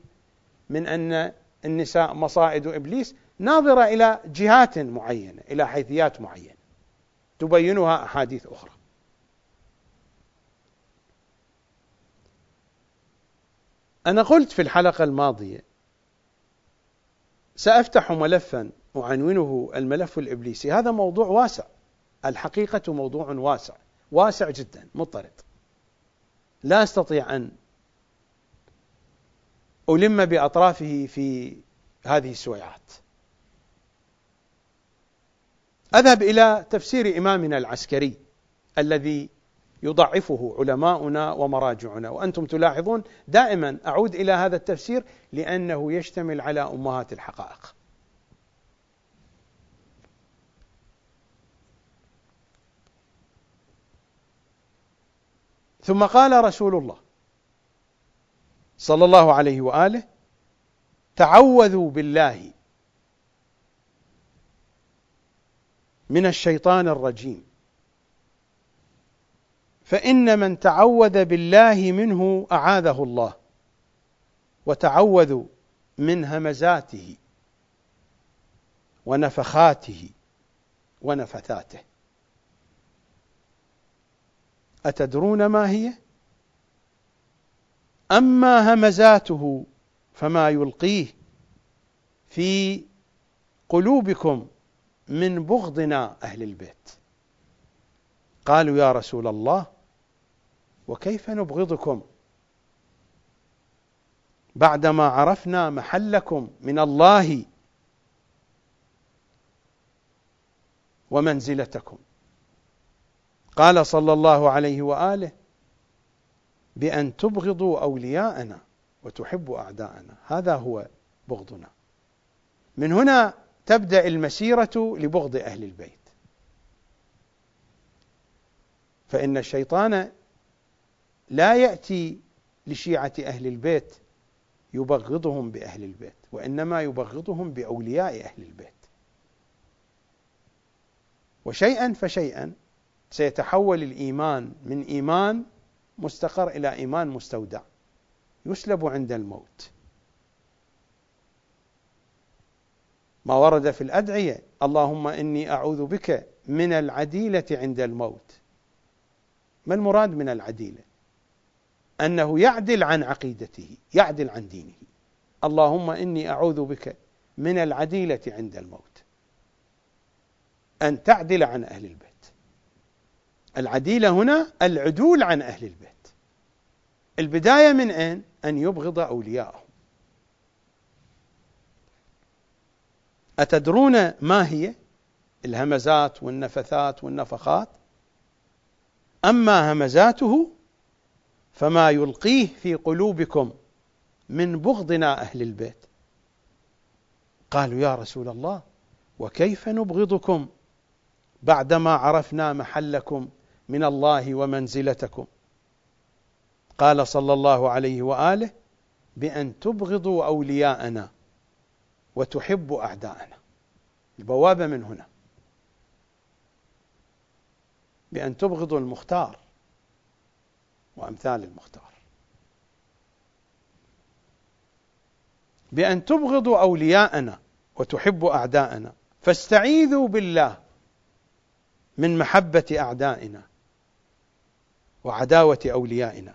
من أن النساء مصائد إبليس ناظرة إلى جهات معينة إلى حيثيات معينة. تبينها أحاديث أخرى. أنا قلت في الحلقة الماضية سأفتح ملفا أعنونه الملف الإبليسي. هذا موضوع واسع. الحقيقة موضوع واسع واسع جدا مضطرد. لا أستطيع أن ألم بأطرافه في هذه السويعات أذهب إلى تفسير إمامنا العسكري الذي يضعفه علماؤنا ومراجعنا وأنتم تلاحظون دائما أعود إلى هذا التفسير لأنه يشتمل على أمهات الحقائق. ثم قال رسول الله صلى الله عليه وآله تعوذوا بالله من الشيطان الرجيم. فإن من تعوذ بالله منه أعاذه الله وتعوذوا من همزاته ونفخاته ونفثاته. أتدرون ما هي؟ أما همزاته فما يلقيه في قلوبكم من بغضنا أهل البيت. قالوا يا رسول الله وكيف نبغضكم؟ بعدما عرفنا محلكم من الله ومنزلتكم. قال صلى الله عليه وآله بأن تبغضوا أولياءنا وتحبوا أعداءنا. هذا هو بغضنا. من هنا تبدأ المسيرة لبغض أهل البيت. فإن الشيطان لا يأتي لشيعة أهل البيت يبغضهم بأهل البيت وإنما يبغضهم بأولياء أهل البيت. وشيئا فشيئا سيتحول الإيمان من إيمان مستقر إلى إيمان مستودع. يسلب عند الموت. ما ورد في الأدعية اللهم إني أعوذ بك من العديلة عند الموت. ما المراد من العديلة؟ أنه يعدل عن عقيدته يعدل عن دينه. اللهم إني أعوذ بك من العديلة عند الموت. أن تعدل عن أهل البيت. العديلة هنا العدول عن أهل البيت. البداية من أين؟ أن يبغض أولياءه أتدرون ما هي؟ الهمزات والنفثات والنفخات. أما همزاته فما يلقيه في قلوبكم من بغضنا أهل البيت. قالوا يا رسول الله وكيف نبغضكم بعدما عرفنا محلكم من الله ومنزلتكم. قال صلى الله عليه وآله بأن تبغضوا أولياءنا وتحبوا أعداءنا. البوابه من هنا. بأن تبغضوا المختار وأمثال المختار. بأن تبغضوا أولياءنا وتحبوا أعداءنا. فاستعيذوا بالله من محبة أعدائنا. وعداوة أوليائنا.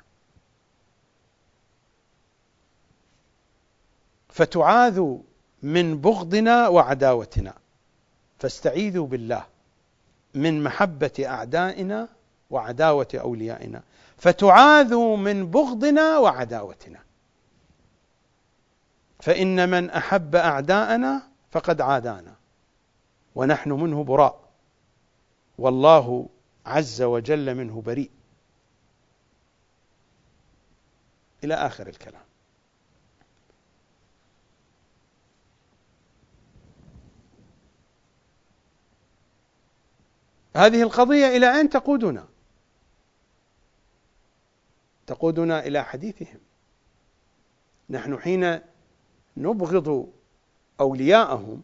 فتعاذوا من بغضنا وعداوتنا. فاستعيذوا بالله من محبة أعدائنا وعداوة أوليائنا. فتعاذوا من بغضنا وعداوتنا. فإن من أحب أعداءنا فقد عادانا. ونحن منه براء. والله عز وجل منه بريء. إلى آخر الكلام. هذه القضية إلى أين تقودنا؟ تقودنا إلى حديثهم. نحن حين نبغض أولياءهم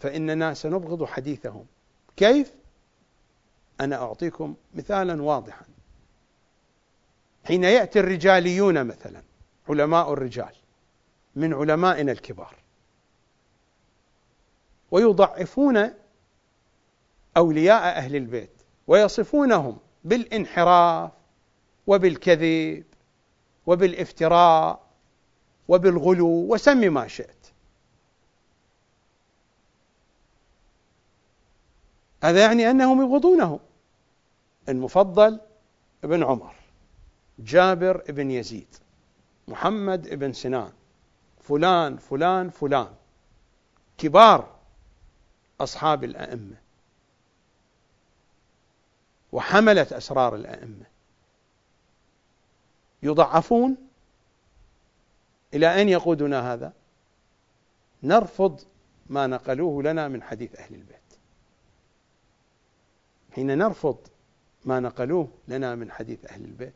فإننا سنبغض حديثهم. كيف؟ أنا أعطيكم مثالا واضحا. حين يأتي الرجاليون مثلا علماء الرجال من علمائنا الكبار ويضعفون أولياء أهل البيت ويصفونهم بالانحراف وبالكذب وبالافتراء وبالغلو وسم ما شئت. هذا يعني أنهم يبغضونه المفضل ابن عمر. جابر ابن يزيد محمد ابن سنان فلان فلان فلان. كبار أصحاب الأئمة. وحملة أسرار الأئمة. يضعفون إلى أين يقودنا هذا؟ نرفض ما نقلوه لنا من حديث أهل البيت. حين نرفض ما نقلوه لنا من حديث أهل البيت.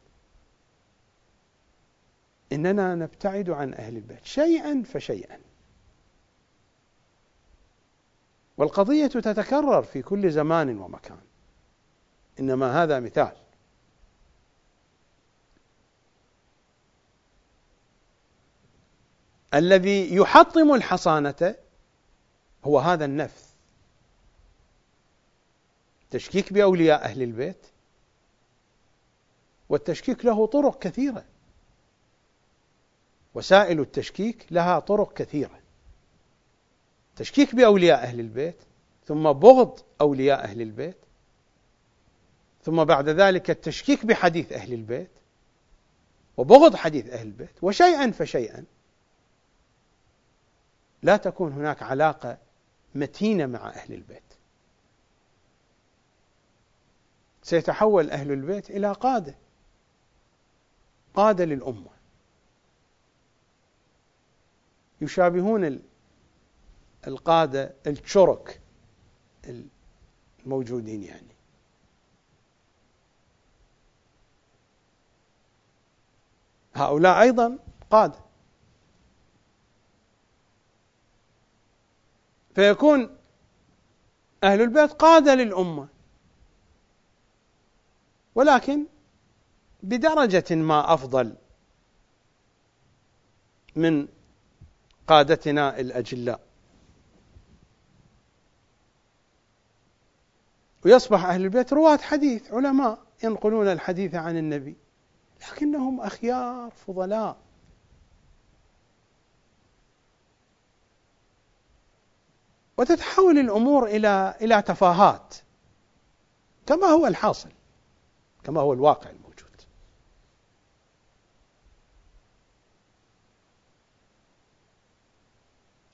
إننا نبتعد عن أهل البيت شيئا فشيئا. والقضية تتكرر في كل زمان ومكان. إنما هذا مثال. الذي يحطم الحصانة هو هذا النفس. تشكيك بأولياء أهل البيت والتشكيك له طرق كثيرة. وسائل التشكيك لها طرق كثيرة. تشكيك بأولياء أهل البيت ثم بغض أولياء أهل البيت ثم بعد ذلك التشكيك بحديث أهل البيت وبغض حديث أهل البيت وشيئا فشيئا. لا تكون هناك علاقة متينة مع أهل البيت. سيتحول أهل البيت إلى قادة قادة للأمة. يشابهون القادة الشرك الموجودين يعني. هؤلاء أيضا قادة. فيكون أهل البيت قادة للأمة. ولكن بدرجة ما أفضل من قادتنا الأجلاء. ويصبح أهل البيت رواة حديث علماء ينقلون الحديث عن النبي. لكنهم أخيار فضلاء. وتتحول الأمور إلى إلى تفاهات. كما هو الحاصل كما هو الواقع الموجود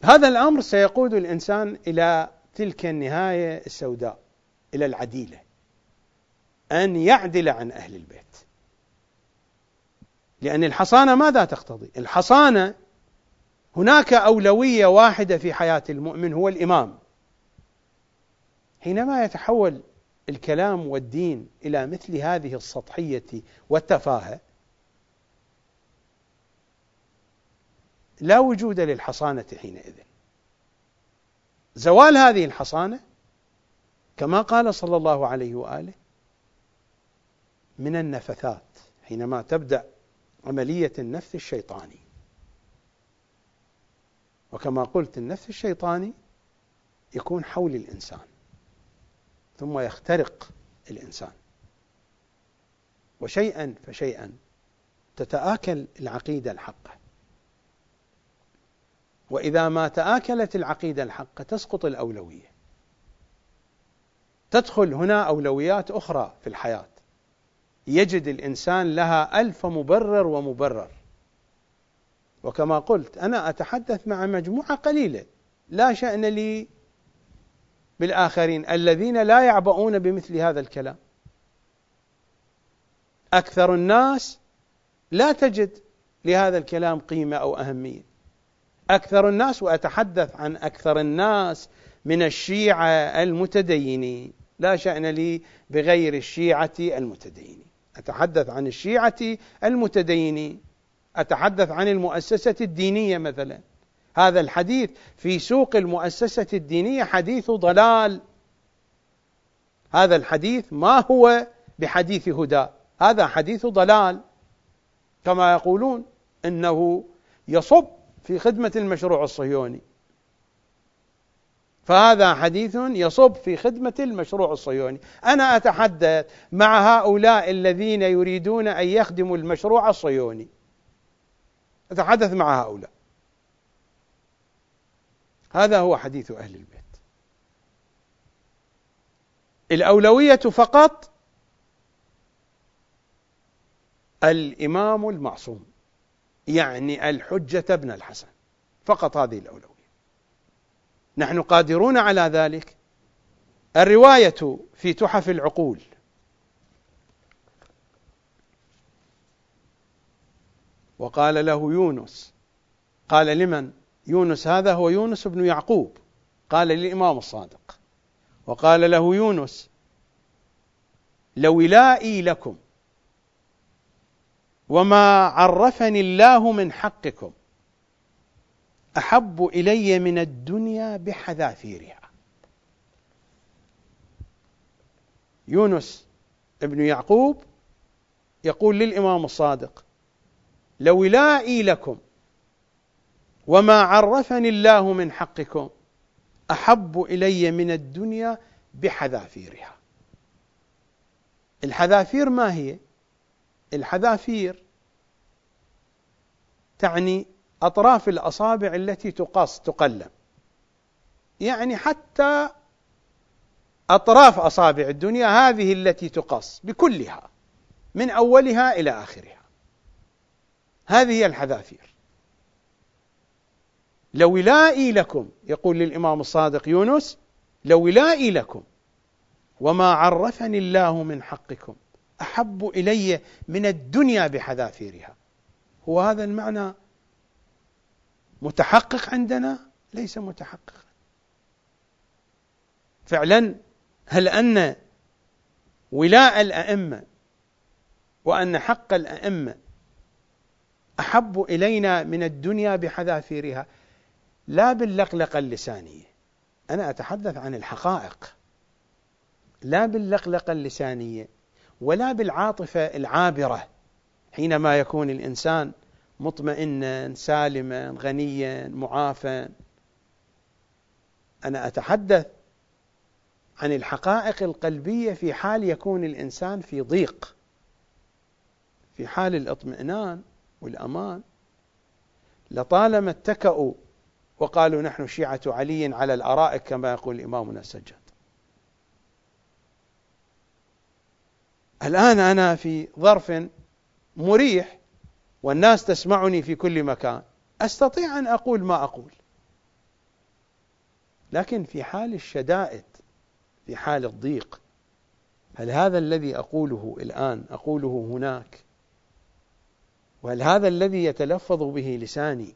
هذا الأمر سيقود الإنسان إلى تلك النهاية السوداء إلى العديلة أن يعدل عن أهل البيت لأن الحصانة ماذا تقتضي؟ الحصانة هناك أولوية واحدة في حياة المؤمن هو الإمام حينما يتحول الكلام والدين إلى مثل هذه السطحية والتفاهة لا وجود للحصانة حينئذ. زوال هذه الحصانة كما قال صلى الله عليه وآله من النفثات حينما تبدأ عملية النفث الشيطاني. وكما قلت النفث الشيطاني يكون حول الإنسان ثم يخترق الإنسان. وشيئا فشيئا تتآكل العقيدة الحقة. وإذا ما تآكلت العقيدة الحقة تسقط الأولوية. تدخل هنا أولويات أخرى في الحياة. يجد الإنسان لها ألف مبرر ومبرر. وكما قلت أنا أتحدث مع مجموعة قليلة. لا شأن لي بالآخرين الذين لا يعبؤون بمثل هذا الكلام. أكثر الناس لا تجد لهذا الكلام قيمة أو أهمية. أكثر الناس وأتحدث عن أكثر الناس من الشيعة المتدينين. لا شأن لي بغير الشيعة المتدينين. أتحدث عن الشيعة المتدينين. أتحدث عن المؤسسة الدينية مثلا. هذا الحديث في سوق المؤسسة الدينية حديث ضلال. هذا الحديث ما هو بحديث هدى؟ هذا حديث ضلال. كما يقولون إنه يصب في خدمة المشروع الصهيوني. فهذا حديث يصب في خدمة المشروع الصهيوني. أنا أتحدث مع هؤلاء الذين يريدون أن يخدموا المشروع الصهيوني. أتحدث مع هؤلاء. هذا هو حديث أهل البيت. الأولوية فقط الإمام المعصوم. يعني الحجة ابن الحسن. فقط هذه الأولوية. نحن قادرون على ذلك. الرواية في تحف العقول. وقال له يونس. قال لمن؟ يونس هذا هو يونس بن يعقوب. قال للإمام الصادق. وقال له يونس لولائي لكم. وما عرفني الله من حقكم. احب الي من الدنيا بحذافيرها. يونس ابن يعقوب يقول للامام الصادق لولائي لكم وما عرفني الله من حقكم احب الي من الدنيا بحذافيرها. الحذافير ما هي؟ الحذافير تعني أطراف الأصابع التي تقاس تقلم يعني حتى أطراف أصابع الدنيا هذه التي تقاس بكلها من أولها إلى آخرها. هذه هي الحذافير. لولائي لكم يقول للإمام الصادق يونس لولائي لكم. وما عرفني الله من حقكم. أحب إلي من الدنيا بحذافيرها. هو هذا المعنى متحقق عندنا؟ ليس متحققا فعلا هل أن ولاء الأئمة وأن حق الأئمة أحب إلينا من الدنيا بحذافيرها؟ لا باللقلقة اللسانية أنا أتحدث عن الحقائق. لا باللقلقة اللسانية ولا بالعاطفة العابرة. حينما يكون الإنسان مطمئنا سالما غنيا معافى أنا أتحدث عن الحقائق القلبية في حال يكون الإنسان في ضيق في حال الاطمئنان والأمان. لطالما اتكأوا وقالوا نحن شيعة علي على الأرائك كما يقول إمامنا السجاد. الآن أنا في ظرف مريح والناس تسمعني في كل مكان. أستطيع أن أقول ما أقول. لكن في حال الشدائد في حال الضيق هل هذا الذي أقوله الآن أقوله هناك؟ وهل هذا الذي يتلفظ به لساني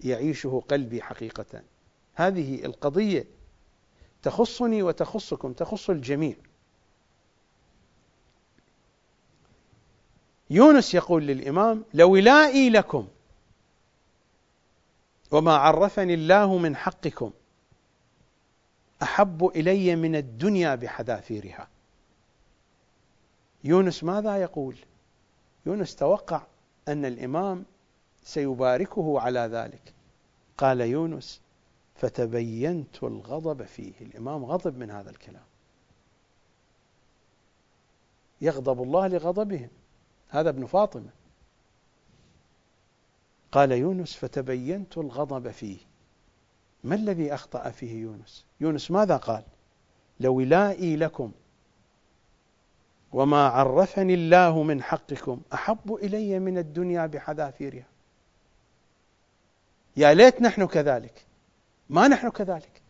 يعيشه قلبي حقيقة؟ هذه القضية تخصني وتخصكم تخص الجميع. يونس يقول للإمام لولائي لكم وما عرفني الله من حقكم أحب إلي من الدنيا بحذافيرها. يونس ماذا يقول؟ يونس توقع أن الإمام سيباركه على ذلك. قال يونس فتبينت الغضب فيه. الإمام غضب من هذا الكلام. يغضب الله لغضبهم. هذا ابن فاطمة. قال يونس فتبينت الغضب فيه. ما الذي أخطأ فيه يونس؟ يونس ماذا قال؟ لولائي لكم. وما عرفني الله من حقكم. أحب إلي من الدنيا بحذافيرها. يا ليت نحن كذلك. ما نحن كذلك.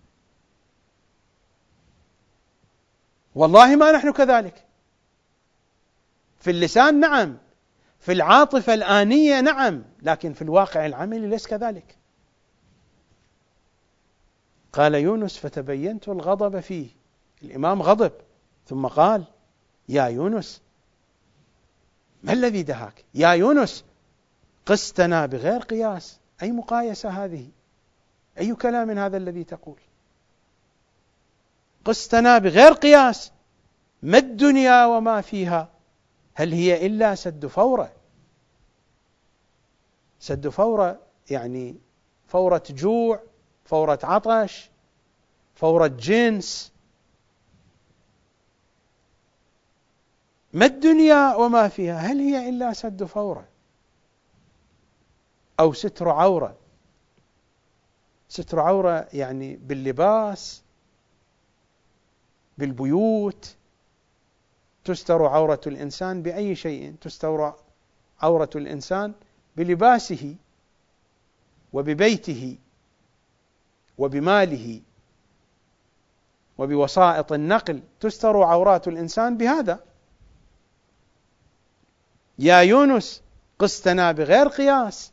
والله ما نحن كذلك. في اللسان نعم في العاطفة الآنية نعم لكن في الواقع العملي ليس كذلك. قال يونس فتبينت الغضب فيه. الإمام غضب ثم قال يا يونس ما الذي دهاك؟ يا يونس قستنا بغير قياس. أي مقايسة هذه؟ أي كلام هذا الذي تقول؟ قستنا بغير قياس. ما الدنيا وما فيها؟ هل هي إلا سد فورة؟ سد فورة يعني فورة جوع فورة عطش فورة جنس. ما الدنيا وما فيها؟ هل هي إلا سد فورة أو ستر عورة؟ ستر عورة يعني باللباس بالبيوت تستر عورة الإنسان بأي شيء. تستر عورة الإنسان بلباسه وببيته وبماله وبوسائط النقل. تستر عورات الإنسان بهذا. يا يونس قستنا بغير قياس.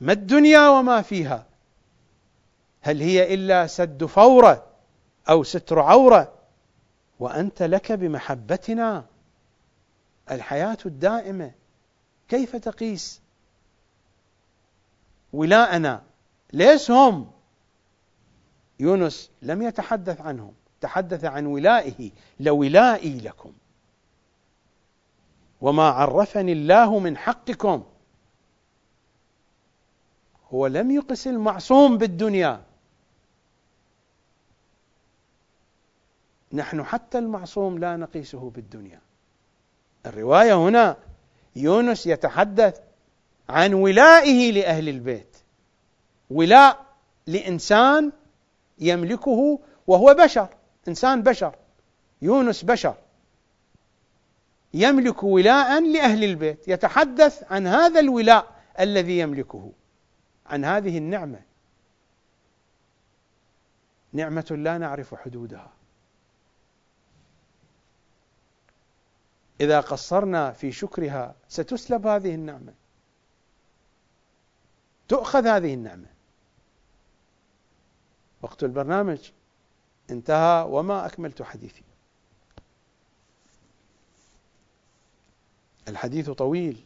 ما الدنيا وما فيها؟ هل هي إلا سد فورة أو ستر عورة؟ وأنت لك بمحبتنا الحياة الدائمة. كيف تقيس ولاءنا؟ ليس هم؟ يونس لم يتحدث عنهم تحدث عن ولائه لولائي لكم. وما عرفني الله من حقكم. هو لم يقس المعصوم بالدنيا. نحن حتى المعصوم لا نقيسه بالدنيا. الرواية هنا يونس يتحدث عن ولائه لأهل البيت. ولاء لإنسان يملكه وهو بشر إنسان بشر يونس بشر. يملك ولاء لأهل البيت يتحدث عن هذا الولاء الذي يملكه عن هذه النعمة. نعمة لا نعرف حدودها. إذا قصرنا في شكرها ستسلب هذه النعمة. تؤخذ هذه النعمة. وقت البرنامج انتهى. وما أكملت حديثي. الحديث طويل.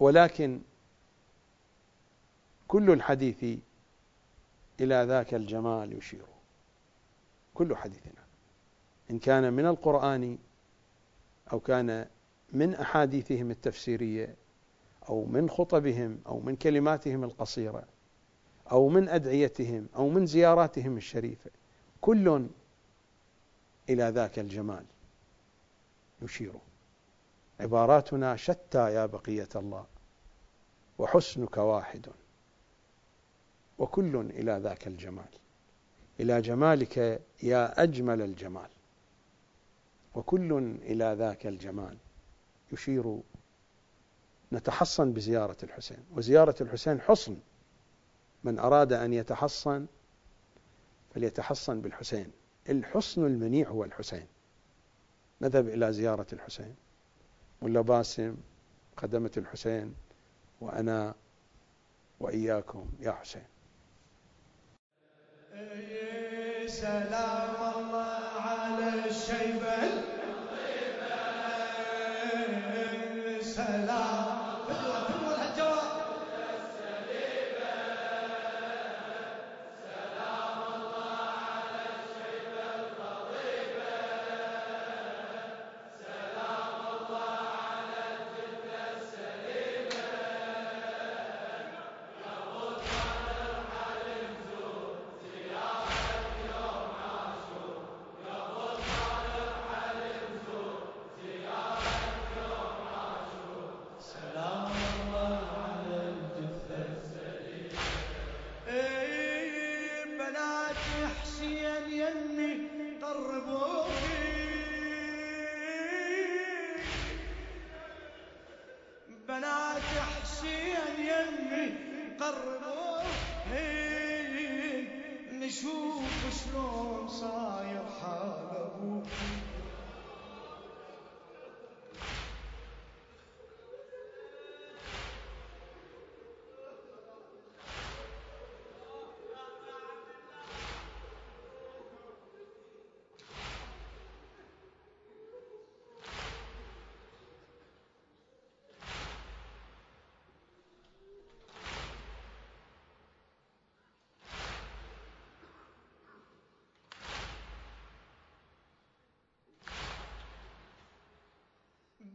ولكن كل الحديث إلى ذاك الجمال يشير. كل حديثنا. إن كان من القرآن أو كان من أحاديثهم التفسيرية أو من خطبهم أو من كلماتهم القصيرة أو من أدعيتهم أو من زياراتهم الشريفة كل إلى ذاك الجمال يشير عباراتنا شتى يا بقية الله وحسنك واحد وكل إلى ذاك الجمال. إلى جمالك يا أجمل الجمال. وكل إلى ذاك الجمال يشير نتحصن بزيارة الحسين. وزيارة الحسين حصن. من أراد أن يتحصن فليتحصن بالحسين. الحصن المنيع هو الحسين. نذهب إلى زيارة الحسين. ملا باسم قدمة الحسين. وأنا وإياكم يا حسين.
سلام الله. على الشيبة سلام.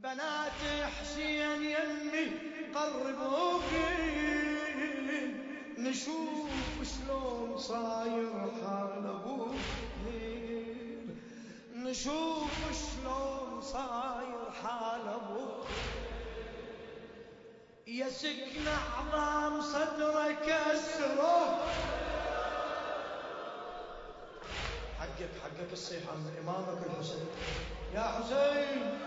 بنات حسين يمي قربوكي نشوف شلون صاير حال ابوكي نشوف شلون صاير حال أبوك. يا سكن عظام صدرك أسرة. حقك حقك الصيح عن إمامك الحسين. يا حسين.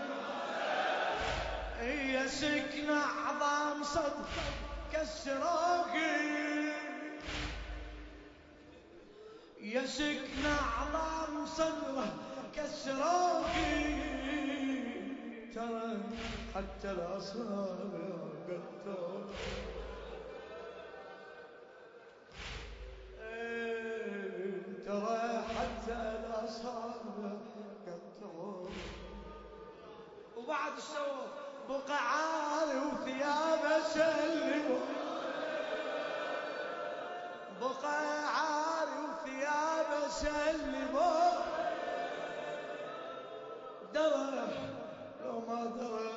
يا سكن عظام صدرك كسروقي يا سكن عظام صدره كسروقي ترى حتى الأصابع قطعوا. إيه، ترى حتى الأصابع قطعوا. وبعد سوى بقى عاري وثيابه سلموا بقى عاري وثيابه سلموا درى لو ما درى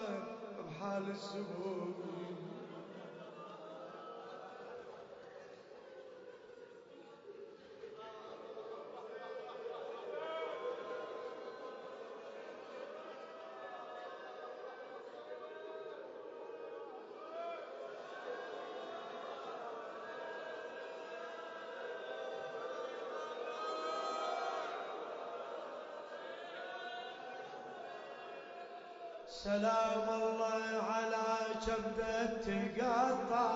بحال السبوع. سلام الله على كبدة تقطع.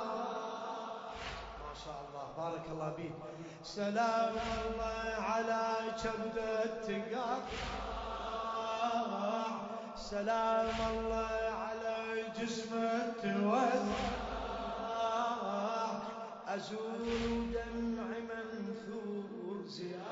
ما شاء الله. بارك الله بيك سلام الله على كبدة تقطع. سلام الله على جسمه توسع. أزور دمع منثور زيارة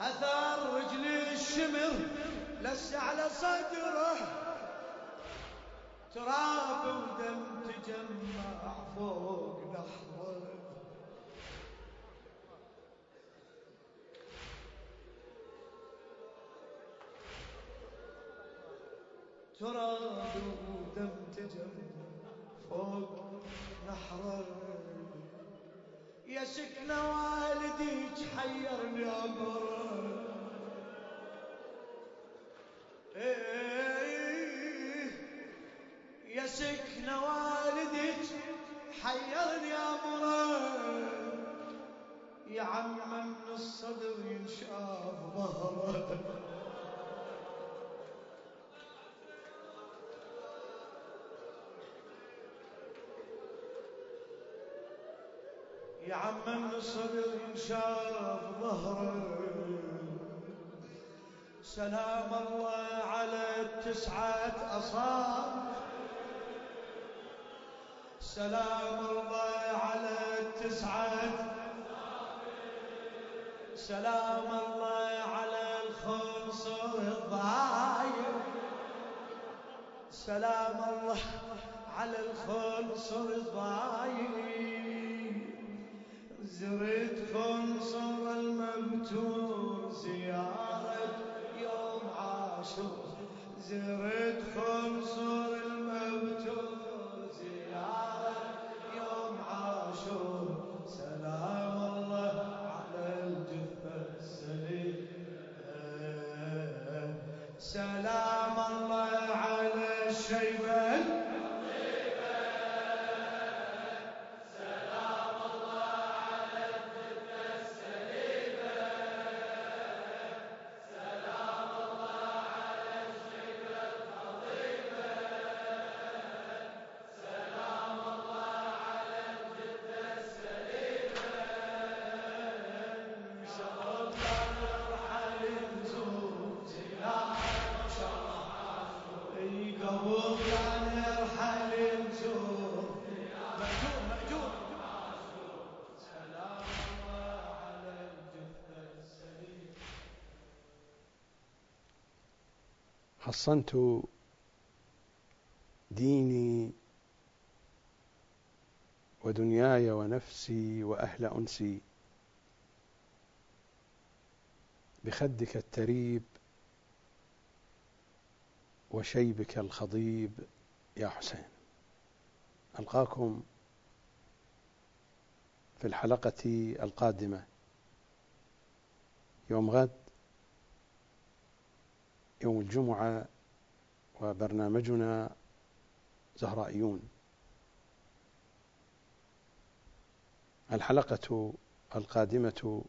أثار رجلي الشمر لس على صدره. تراب ودم تجمع فوق نحره. تراب ودم تجمع فوق نحره. يا سكنة والديك حيرني أمره إيه يا سكنة والديك حيرني أمره يا عم من الصدر ينشاف ظهره يا عم الصدر ينشاف ظهره. سلام الله على التسعة أصاب سلام الله على التسعة. سلام الله على الخنصر الضايع سلام الله على الخنصر الضايع زرت خنصر المبتور زيارة يوم عاشور. زرت خنصر المبتور
حصنت ديني ودنياي ونفسي وأهل أنسي. بخدك التريب وشيبك الخضيب يا حسين. ألقاكم في الحلقة القادمة. يوم غد يوم الجمعة وبرنامجنا زهرائيون. الحلقة القادمة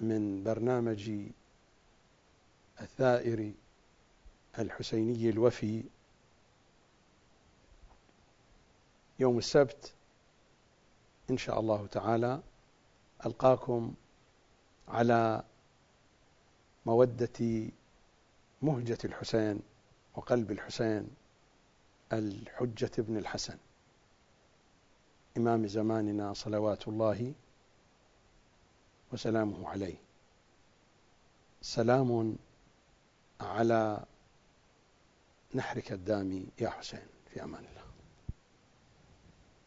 من برنامج الثائر الحسيني الوفي. يوم السبت إن شاء الله تعالى ألقاكم على مودة مهجة الحسين وقلب الحسين الحجة بن الحسن. إمام زماننا صلوات الله وسلامه عليه. سلام على نحرك الدامي يا حسين في أمان الله.